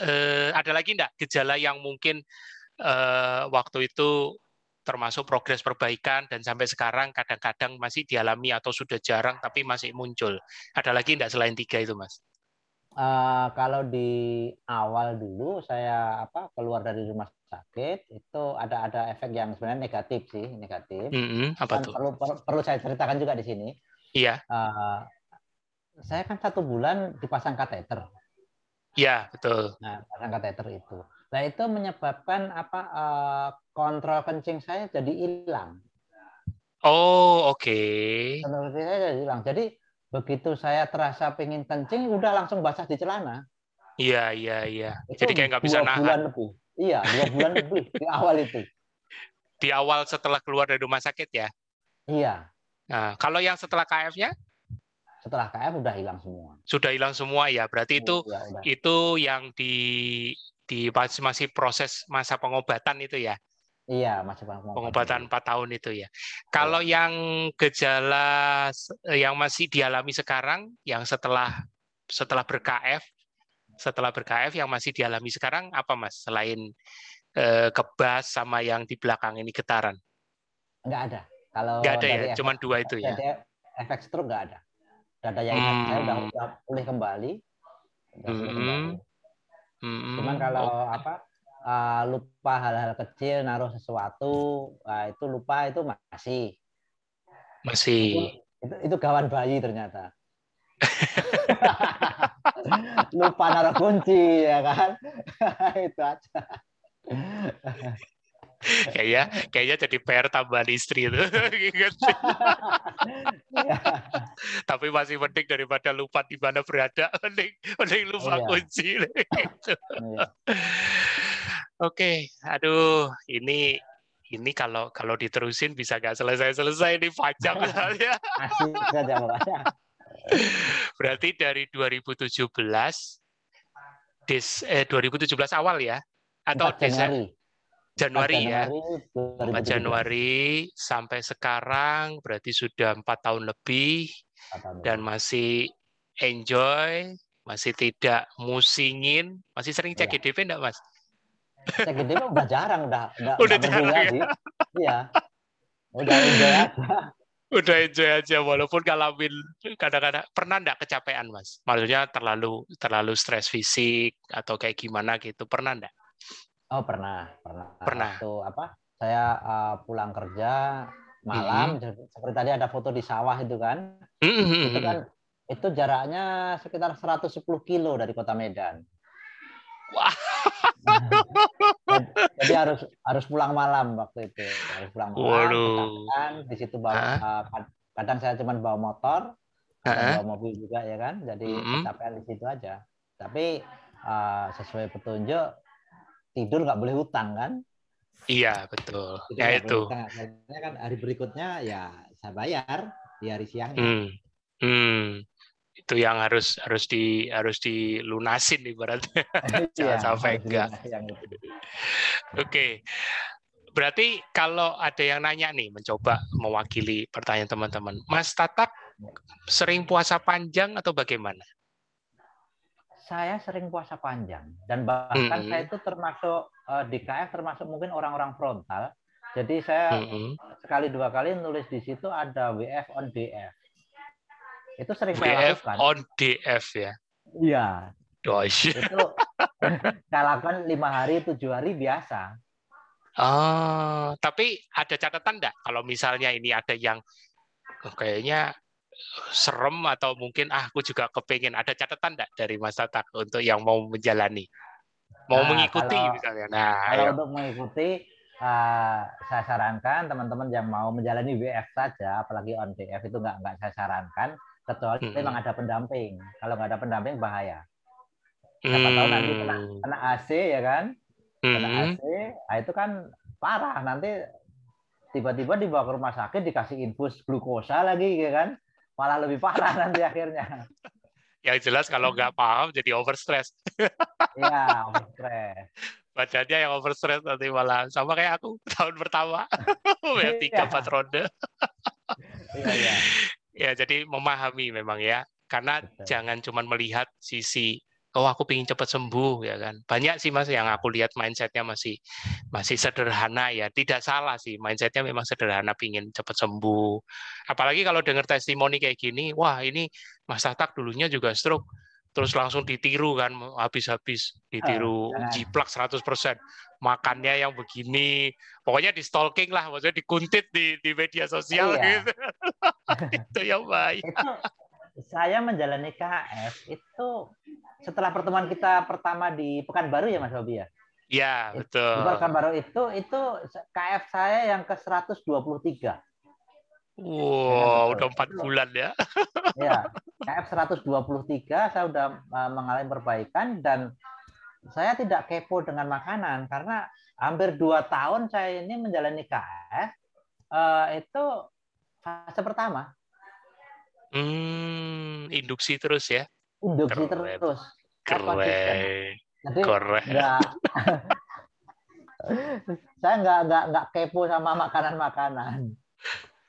uh, ada lagi enggak gejala yang mungkin uh, waktu itu termasuk progres perbaikan dan sampai sekarang kadang-kadang masih dialami atau sudah jarang tapi masih muncul. Ada lagi tidak selain tiga itu, Mas? Uh, kalau di awal dulu saya apa keluar dari rumah sakit itu ada ada efek yang sebenarnya negatif sih negatif. Mm -hmm. Apa tuh? Perlu, perlu perlu saya ceritakan juga di sini. Iya. Uh, saya kan satu bulan dipasang kateter. Iya betul. Nah pasang kateter itu. Nah itu menyebabkan apa uh, kontrol kencing saya jadi hilang. Oh oke. Okay. Kontrol kencing saya jadi hilang. Jadi begitu saya terasa pengen kencing, udah langsung basah di celana. Iya iya iya. Itu jadi kayak nggak bisa nahan. Bulan lebih. Iya dua bulan lebih di awal itu. Di awal setelah keluar dari rumah sakit ya? Iya. Nah, kalau yang setelah KF-nya? Setelah KF udah hilang semua. Sudah hilang semua ya. Berarti itu ya, itu yang di di masih masih proses masa pengobatan itu ya. Iya, masih pengobatan. Pengobatan empat tahun itu ya. Kalau ya. yang gejala yang masih dialami sekarang, yang setelah setelah ber-KF, setelah ber-KF yang masih dialami sekarang apa mas? Selain eh, kebas sama yang di belakang ini getaran? Enggak ada. Kalau enggak ada ya, cuma dua itu ya. Efek stroke enggak ada. Dada yang hmm. saya udah, udah pulih kembali. Udah hmm. kembali. Hmm. Cuman kalau oh. apa uh, lupa hal-hal kecil naruh sesuatu, uh, itu lupa itu masih. Masih. Itu, itu, itu kawan bayi ternyata. lupa naruh kunci ya kan itu aja kayaknya kayaknya jadi PR tambahan istri itu tapi masih penting daripada lupa di mana berada mending mending lupa iya. kunci gitu. iya. Oke aduh ini ini kalau kalau diterusin bisa nggak selesai selesai ini panjang misalnya berarti dari 2017 des eh 2017 awal ya? Atau Januari. Januari, ya. 4 Januari sampai sekarang berarti sudah empat tahun lebih dan masih enjoy, masih tidak musingin, masih sering cek GDP enggak, Mas? Cek GDP udah jarang, udah udah, udah jarang ya? Sih. Iya. Udah enjoy aja. Udah enjoy aja walaupun ngalamin kadang-kadang pernah enggak kecapean, Mas? Maksudnya terlalu terlalu stres fisik atau kayak gimana gitu, pernah enggak? Oh pernah, pernah. Pernah. Waktu apa? Saya uh, pulang kerja malam, mm-hmm. seperti tadi ada foto di sawah itu kan. Mm-hmm. Itu kan itu jaraknya sekitar 110 kilo dari kota Medan. Wah. Jadi harus harus pulang malam waktu itu, harus pulang malam. Waduh. Di situ bawa uh, kadang saya cuma bawa motor, kadang bawa mobil juga ya kan. Jadi mm-hmm. kecapean di situ aja. Tapi uh, sesuai petunjuk tidur nggak boleh hutang kan? Iya betul. Tidur ya itu. Kan hari berikutnya ya saya bayar di hari siangnya. Hmm. hmm. Itu yang harus harus di harus dilunasin ibaratnya. Jangan ya, sampai enggak. Oke. Okay. Berarti kalau ada yang nanya nih, mencoba mewakili pertanyaan teman-teman, Mas Tatak sering puasa panjang atau bagaimana? saya sering puasa panjang dan bahkan mm -hmm. saya itu termasuk uh, di KF termasuk mungkin orang-orang frontal. Jadi saya mm -hmm. sekali dua kali nulis di situ ada WF on DF. Itu sering saya lakukan. on DF ya. Iya. Dosh. Itu saya lakukan lima hari tujuh hari biasa. Oh, tapi ada catatan enggak kalau misalnya ini ada yang oh, kayaknya serem atau mungkin ah aku juga kepengen ada catatan enggak dari Mas Tatak untuk yang mau menjalani mau nah, mengikuti kalau, misalnya nah kalau ayo. untuk mengikuti uh, saya sarankan teman-teman yang mau menjalani WF saja apalagi on DF itu nggak nggak saya sarankan kecuali hmm. memang ada pendamping kalau nggak ada pendamping bahaya siapa hmm. tahu nanti kena, hmm. kena AC ya kan kena hmm. AC nah itu kan parah nanti tiba-tiba dibawa ke rumah sakit dikasih infus glukosa lagi ya kan malah lebih parah nanti akhirnya. Yang jelas kalau nggak paham jadi overstress. Iya, overstress. Bacanya yang overstress nanti malah sama kayak aku tahun pertama. ya tiga empat ronde. Iya, iya. Ya, jadi memahami memang ya. Karena Betul. jangan cuma melihat sisi oh aku pengen cepat sembuh ya kan banyak sih mas yang aku lihat mindsetnya masih masih sederhana ya tidak salah sih mindsetnya memang sederhana pingin cepat sembuh apalagi kalau dengar testimoni kayak gini wah ini mas Tatak dulunya juga stroke terus langsung ditiru kan habis-habis ditiru oh, jiplak 100% makannya yang begini pokoknya di stalking lah maksudnya dikuntit di di media sosial iya. gitu itu yang baik saya menjalani KF itu setelah pertemuan kita pertama di Pekanbaru ya Mas Robi ya? Iya, betul. Di Pekanbaru itu itu KF saya yang ke 123. Wow, udah empat bulan ya. Ya, KF 123 saya udah uh, mengalami perbaikan dan saya tidak kepo dengan makanan karena hampir dua tahun saya ini menjalani KF uh, itu fase pertama. Hmm, induksi terus ya? induksi Keren. terus. Keren. Jadi Keren. Enggak, saya nggak nggak nggak kepo sama makanan-makanan.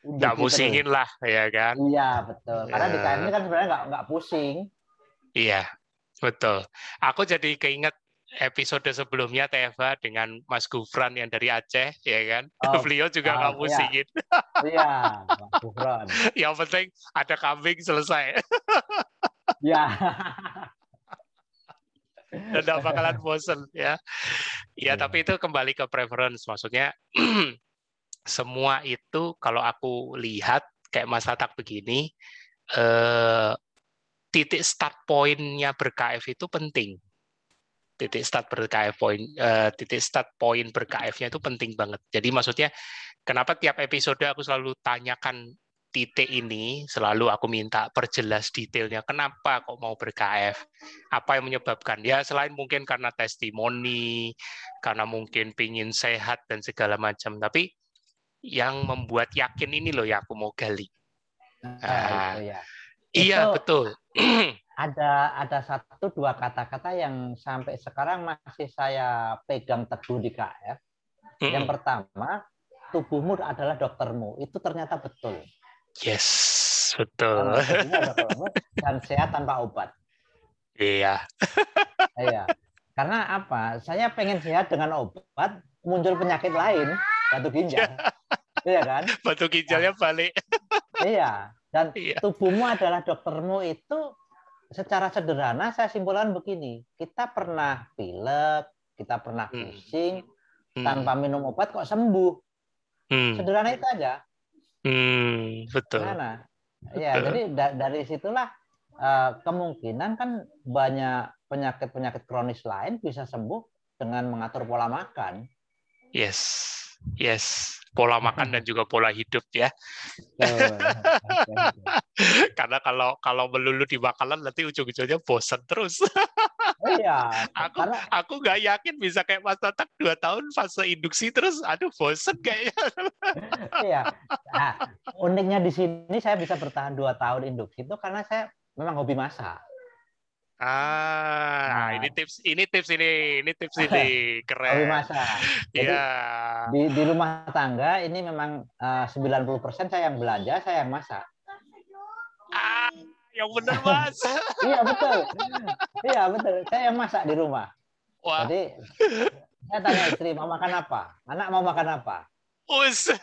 Nggak pusingin terus. lah, ya kan? Iya betul. Karena ya. di KM ini kan sebenarnya nggak nggak pusing. Iya betul. Aku jadi keinget episode sebelumnya Teva dengan Mas Gufran yang dari Aceh, ya kan? Oh, Beliau juga nggak oh, pusingin. Iya, iya Mas Gufran. yang penting ada kambing selesai. ya. Dan bakalan bosen ya. Ya, tapi itu kembali ke preference. Maksudnya semua itu kalau aku lihat kayak Mas Tatak begini, eh, titik start pointnya ber-KF itu penting. Titik start ber-KF point, eh, titik start point ber-KF-nya itu penting banget. Jadi maksudnya kenapa tiap episode aku selalu tanyakan titik ini selalu aku minta perjelas detailnya kenapa kok mau ber-KF apa yang menyebabkan ya selain mungkin karena testimoni karena mungkin pingin sehat dan segala macam tapi yang membuat yakin ini loh ya aku mau gali nah, nah, itu ya. iya itu betul ada ada satu dua kata-kata yang sampai sekarang masih saya pegang teguh di KF Mm-mm. Yang pertama, tubuhmu adalah doktermu. Itu ternyata betul. Yes, betul. dan sehat tanpa obat. Iya. Iya. Karena apa? Saya pengen sehat dengan obat, muncul penyakit lain, batu ginjal. Iya kan? Batu ginjalnya nah, balik. Iya. Dan iya. tubuhmu adalah doktermu itu secara sederhana saya simpulkan begini. Kita pernah pilek, kita pernah hmm. pusing, hmm. tanpa minum obat kok sembuh. Hmm. Sederhana itu aja. Hmm, betul. Nah, ya, jadi da dari situlah uh, kemungkinan kan banyak penyakit-penyakit kronis lain bisa sembuh dengan mengatur pola makan. Yes, yes, pola makan dan juga pola hidup ya. Karena kalau kalau melulu di makanan nanti ujung-ujungnya bosan terus. Iya. aku karena... aku nggak yakin bisa kayak Mas Tatak dua tahun fase induksi terus, aduh bosan kayaknya. iya. Nah, uniknya di sini saya bisa bertahan dua tahun induksi itu karena saya memang hobi masak. Ah, nah, ini tips, ini tips ini, ini tips ini keren. Hobi masak. Iya. Di, di rumah tangga ini memang uh, 90% saya yang belanja, saya yang masak. Ah, yang benar mas. iya betul, iya betul. Saya yang masak di rumah. Wah. Jadi saya tanya istri mau makan apa, anak mau makan apa. Us.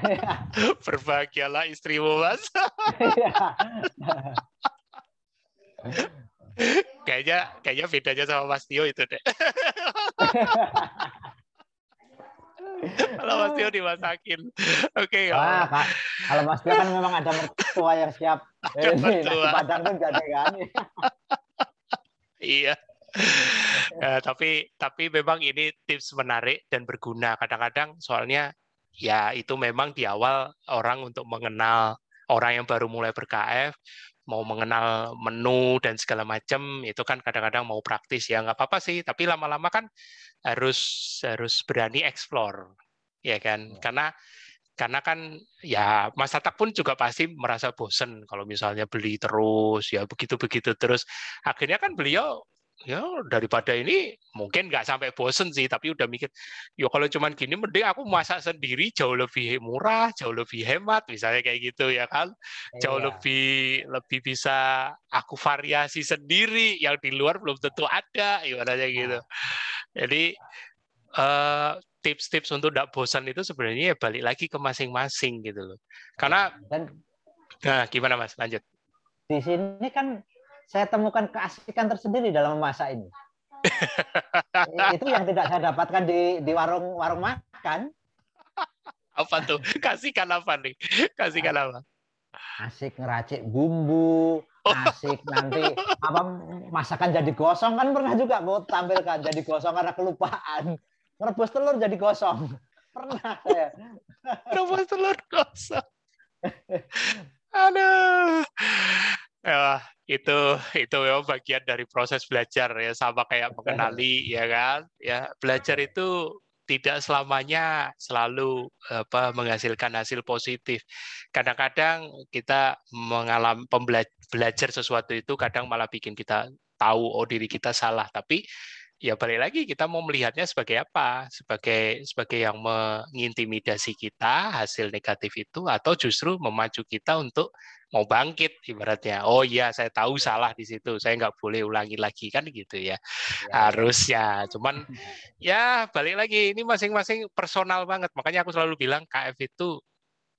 Berbahagialah istrimu mas. Kayaknya kayaknya bedanya sama Mas Tio itu deh. kalau Mas Tio dimasakin. Oke. Okay, Wah, Kak. Kalau Mas Tio kan memang ada mertua yang siap. Ada eh, mertua. Padang tuh gak ada kan. iya. Ya, tapi tapi memang ini tips menarik dan berguna. Kadang-kadang soalnya ya itu memang di awal orang untuk mengenal orang yang baru mulai berKF mau mengenal menu dan segala macam itu kan kadang-kadang mau praktis. Ya nggak apa-apa sih tapi lama-lama kan harus harus berani explore ya kan? Ya. karena karena kan ya Mas Tatak pun juga pasti merasa bosen kalau misalnya beli terus ya begitu-begitu terus. Akhirnya kan beliau ya daripada ini mungkin nggak sampai bosen sih tapi udah mikir yo kalau cuman gini mending aku masak sendiri jauh lebih murah jauh lebih hemat misalnya kayak gitu ya kan? Jauh iya. lebih lebih bisa aku variasi sendiri yang di luar belum tentu ada ibaratnya gitu. Nah. jadi uh, tips-tips untuk tidak bosan itu sebenarnya ya balik lagi ke masing-masing gitu loh. Karena dan nah gimana mas? Lanjut. Di sini kan saya temukan keasikan tersendiri dalam memasak ini. itu yang tidak saya dapatkan di di warung warung makan. Apa tuh? Kasihkan apa nih? Kasihkan apa? Asik ngeracik bumbu, oh. asik nanti apa masakan jadi gosong kan pernah juga mau tampilkan jadi gosong karena kelupaan. Rebus telur jadi gosong. Pernah saya. Rebus telur gosong. Aduh. Ya, itu itu memang bagian dari proses belajar ya sama kayak mengenali ya kan? Ya belajar itu tidak selamanya selalu apa menghasilkan hasil positif. Kadang-kadang kita mengalami belajar sesuatu itu kadang malah bikin kita tahu oh diri kita salah. Tapi ya balik lagi kita mau melihatnya sebagai apa? Sebagai sebagai yang mengintimidasi kita hasil negatif itu atau justru memacu kita untuk mau bangkit ibaratnya. Oh iya saya tahu salah di situ saya nggak boleh ulangi lagi kan gitu ya, ya. harusnya. Cuman ya balik lagi ini masing-masing personal banget. Makanya aku selalu bilang KF itu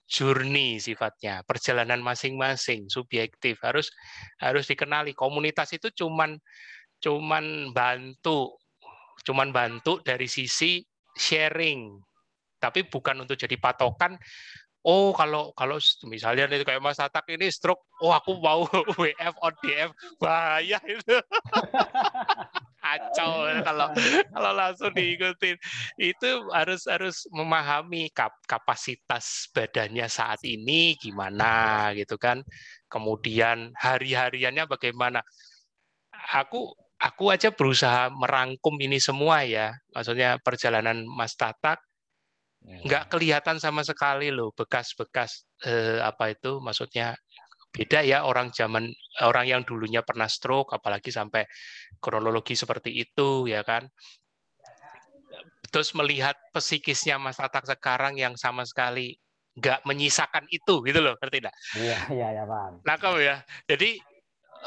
journey sifatnya perjalanan masing-masing subjektif. Harus harus dikenali. Komunitas itu cuman cuman bantu cuman bantu dari sisi sharing tapi bukan untuk jadi patokan oh kalau kalau misalnya nih kayak Mas Tatak ini stroke, oh aku mau WF on DF bahaya itu. Kacau kalau kalau langsung diikutin. Itu harus harus memahami kap, kapasitas badannya saat ini gimana gitu kan. Kemudian hari-hariannya bagaimana. Aku aku aja berusaha merangkum ini semua ya. Maksudnya perjalanan Mas Tatak nggak kelihatan sama sekali loh bekas-bekas eh, apa itu maksudnya beda ya orang zaman orang yang dulunya pernah stroke apalagi sampai kronologi seperti itu ya kan terus melihat psikisnya Mas Tatak sekarang yang sama sekali nggak menyisakan itu gitu loh ngerti tidak? Iya iya ya paham. Nah kamu ya, jadi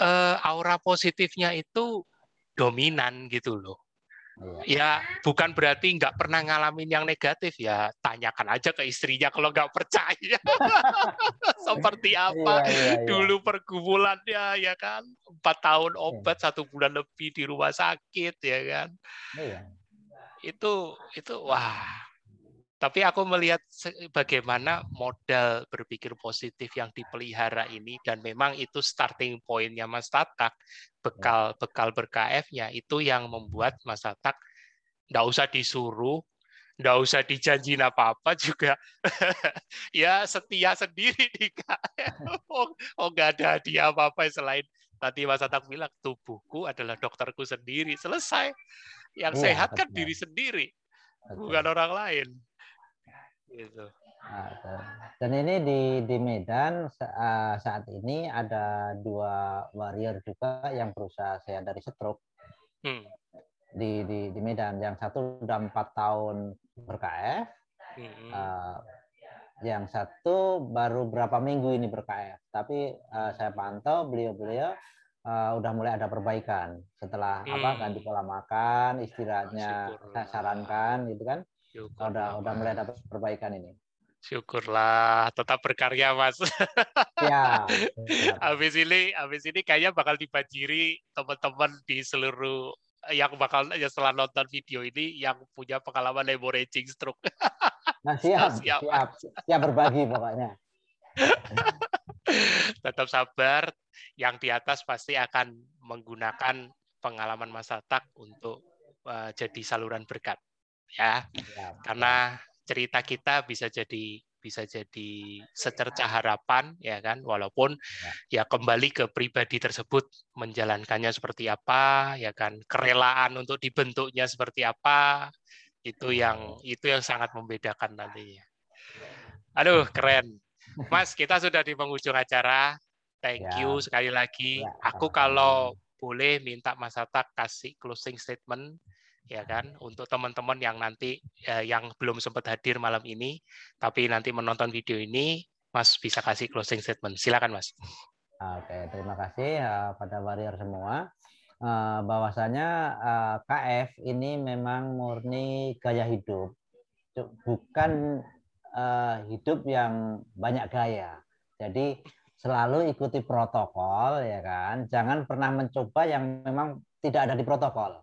uh, aura positifnya itu dominan gitu loh. Iya. Ya bukan berarti nggak pernah ngalamin yang negatif ya tanyakan aja ke istrinya kalau nggak percaya seperti apa iya, iya, iya. dulu pergumulannya ya kan empat tahun iya. obat iya. satu bulan lebih di rumah sakit ya kan. Iya itu itu wah tapi aku melihat bagaimana modal berpikir positif yang dipelihara ini dan memang itu starting pointnya Mas Tatak bekal bekal berKF-nya itu yang membuat Mas Tatak nggak usah disuruh nggak usah dijanjiin apa-apa juga. Ya setia sendiri di KF oh, oh nggak ada hadiah apa-apa selain tadi Mas Tatak bilang tubuhku adalah dokterku sendiri. Selesai. Yang sehat kan diri sendiri, bukan orang lain. Gitu. Nah, dan ini di di Medan eh, saat ini ada dua warrior juga yang berusaha sehat dari stroke. Hmm. Di, di di Medan, yang satu sudah empat tahun berKF, hmm. uh, yang satu baru berapa minggu ini berKF. Tapi uh, saya pantau beliau-beliau uh, udah mulai ada perbaikan setelah hmm. apa ganti pola makan istirahatnya saya sarankan gitu kan Syukur. Udah udah mulai ada perbaikan ini. Syukurlah tetap berkarya mas. Ya habis ini habis ini kayaknya bakal dibanjiri teman-teman di seluruh yang bakal ya setelah nonton video ini yang punya pengalaman hemorrhaging stroke. Nah siap siap. siap, siap berbagi pokoknya. Tetap sabar yang di atas pasti akan menggunakan pengalaman Mas Tatak untuk uh, jadi saluran berkat ya. ya karena cerita kita bisa jadi bisa jadi secerca harapan ya kan? Walaupun ya. ya kembali ke pribadi tersebut menjalankannya seperti apa ya kan? Kerelaan untuk dibentuknya seperti apa itu yang itu yang sangat membedakan nantinya. Aduh keren. Mas kita sudah di penghujung acara. Thank ya. you sekali lagi. Ya, Aku kalau boleh minta Mas Hatta kasih closing statement ya kan untuk teman-teman yang nanti ya, yang belum sempat hadir malam ini tapi nanti menonton video ini Mas bisa kasih closing statement. Silakan Mas. Oke, terima kasih uh, pada warrior semua. Uh, bahwasanya uh, KF ini memang murni gaya hidup, bukan uh, hidup yang banyak gaya. Jadi selalu ikuti protokol ya kan jangan pernah mencoba yang memang tidak ada di protokol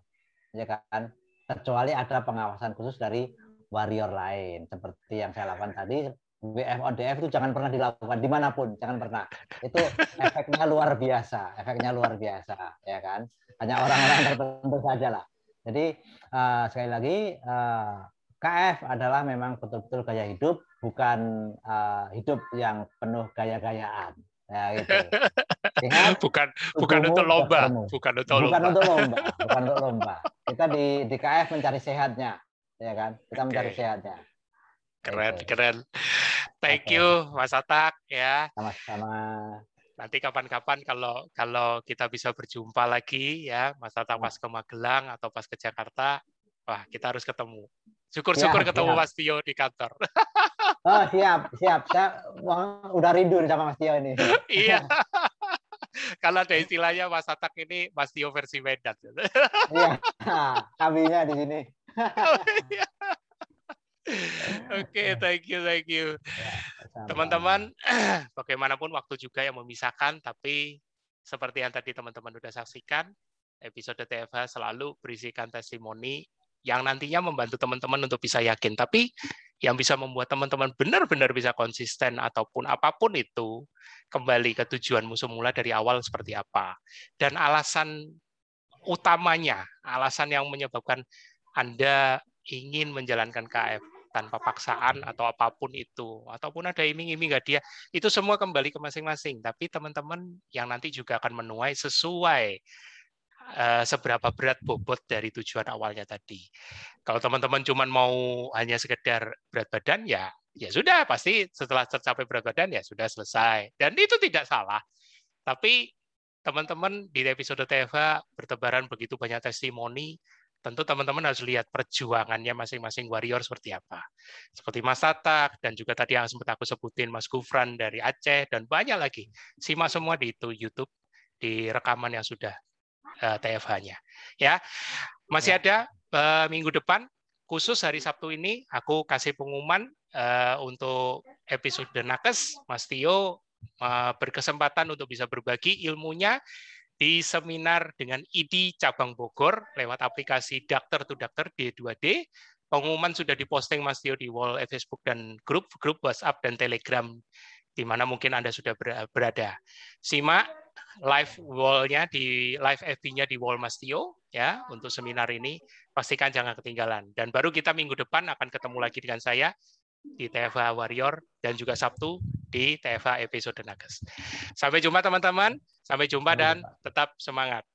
ya kan? Kecuali ada pengawasan khusus dari warrior lain. Seperti yang saya lakukan tadi WF ODF itu jangan pernah dilakukan di mana pun jangan pernah. Itu efeknya luar biasa efeknya luar biasa ya kan? Hanya orang-orang tertentu saja lah. Jadi uh, sekali lagi uh, eh, KF adalah memang betul-betul gaya hidup bukan uh, hidup yang penuh gaya-gayaan. Ya, gitu. Bukan bukan untuk lomba, bukan untuk bukan lomba. untuk lomba, bukan untuk lomba. Kita di di KF mencari sehatnya, ya kan? Kita mencari okay. sehatnya. Keren, gitu. keren. Thank okay. you Mas Atak ya. Sama-sama. Nanti kapan-kapan kalau kalau kita bisa berjumpa lagi ya, Mas Atak pas ke Magelang atau pas ke Jakarta, wah kita harus ketemu. Syukur-syukur ya, ketemu ya. Mas Tio di kantor. Oh siap, siap. Saya udah rindu sama Mas Tio ini. iya. Kalau ada istilahnya Mas Atak ini Mas Tio versi Medan. iya, kaminya di sini. Oke, okay, thank you, thank you. Ya, teman-teman, bagaimanapun waktu juga yang memisahkan, tapi seperti yang tadi teman-teman sudah saksikan, episode TFH selalu berisikan testimoni yang nantinya membantu teman-teman untuk bisa yakin. Tapi yang bisa membuat teman-teman benar-benar bisa konsisten ataupun apa pun itu kembali ke tujuanmu semula dari awal seperti apa. Dan alasan utamanya alasan yang menyebabkan Anda ingin menjalankan KF tanpa paksaan atau apa pun itu ataupun ada iming-iming nggak dia itu semua kembali ke masing-masing. Tapi teman-teman yang nanti juga akan menuai sesuai seberapa berat bobot dari tujuan awalnya tadi. Kalau teman-teman cuma mau hanya sekedar berat badan, ya ya sudah pasti setelah tercapai berat badan ya sudah selesai. Dan itu tidak salah. Tapi teman-teman di episode TV bertebaran begitu banyak testimoni tentu teman-teman harus lihat perjuangannya masing-masing warrior seperti apa. Seperti Mas Tatak dan juga tadi yang sempat aku sebutin Mas Gufran dari Aceh dan banyak lagi. Simak semua di itu YouTube di rekaman yang sudah uh, eh, TFH-nya. Ya, masih ya. ada uh, minggu depan khusus hari Sabtu ini aku kasih pengumuman uh, untuk episode Nakes. Mas Tio uh, berkesempatan untuk bisa berbagi ilmunya di seminar dengan ID cabang Bogor lewat aplikasi Doctor to Doctor D2D. Pengumuman sudah diposting Mas Tio di wall Facebook dan grup grup WhatsApp dan Telegram di mana mungkin Anda sudah berada. Simak live wall-nya di live FB-nya di wall Mas Tio ya untuk seminar ini pastikan jangan ketinggalan dan baru kita minggu depan akan ketemu lagi dengan saya di TFA Warrior dan juga Sabtu di TFA episode Nagas. Sampai jumpa teman-teman. Sampai jumpa dan tetap semangat.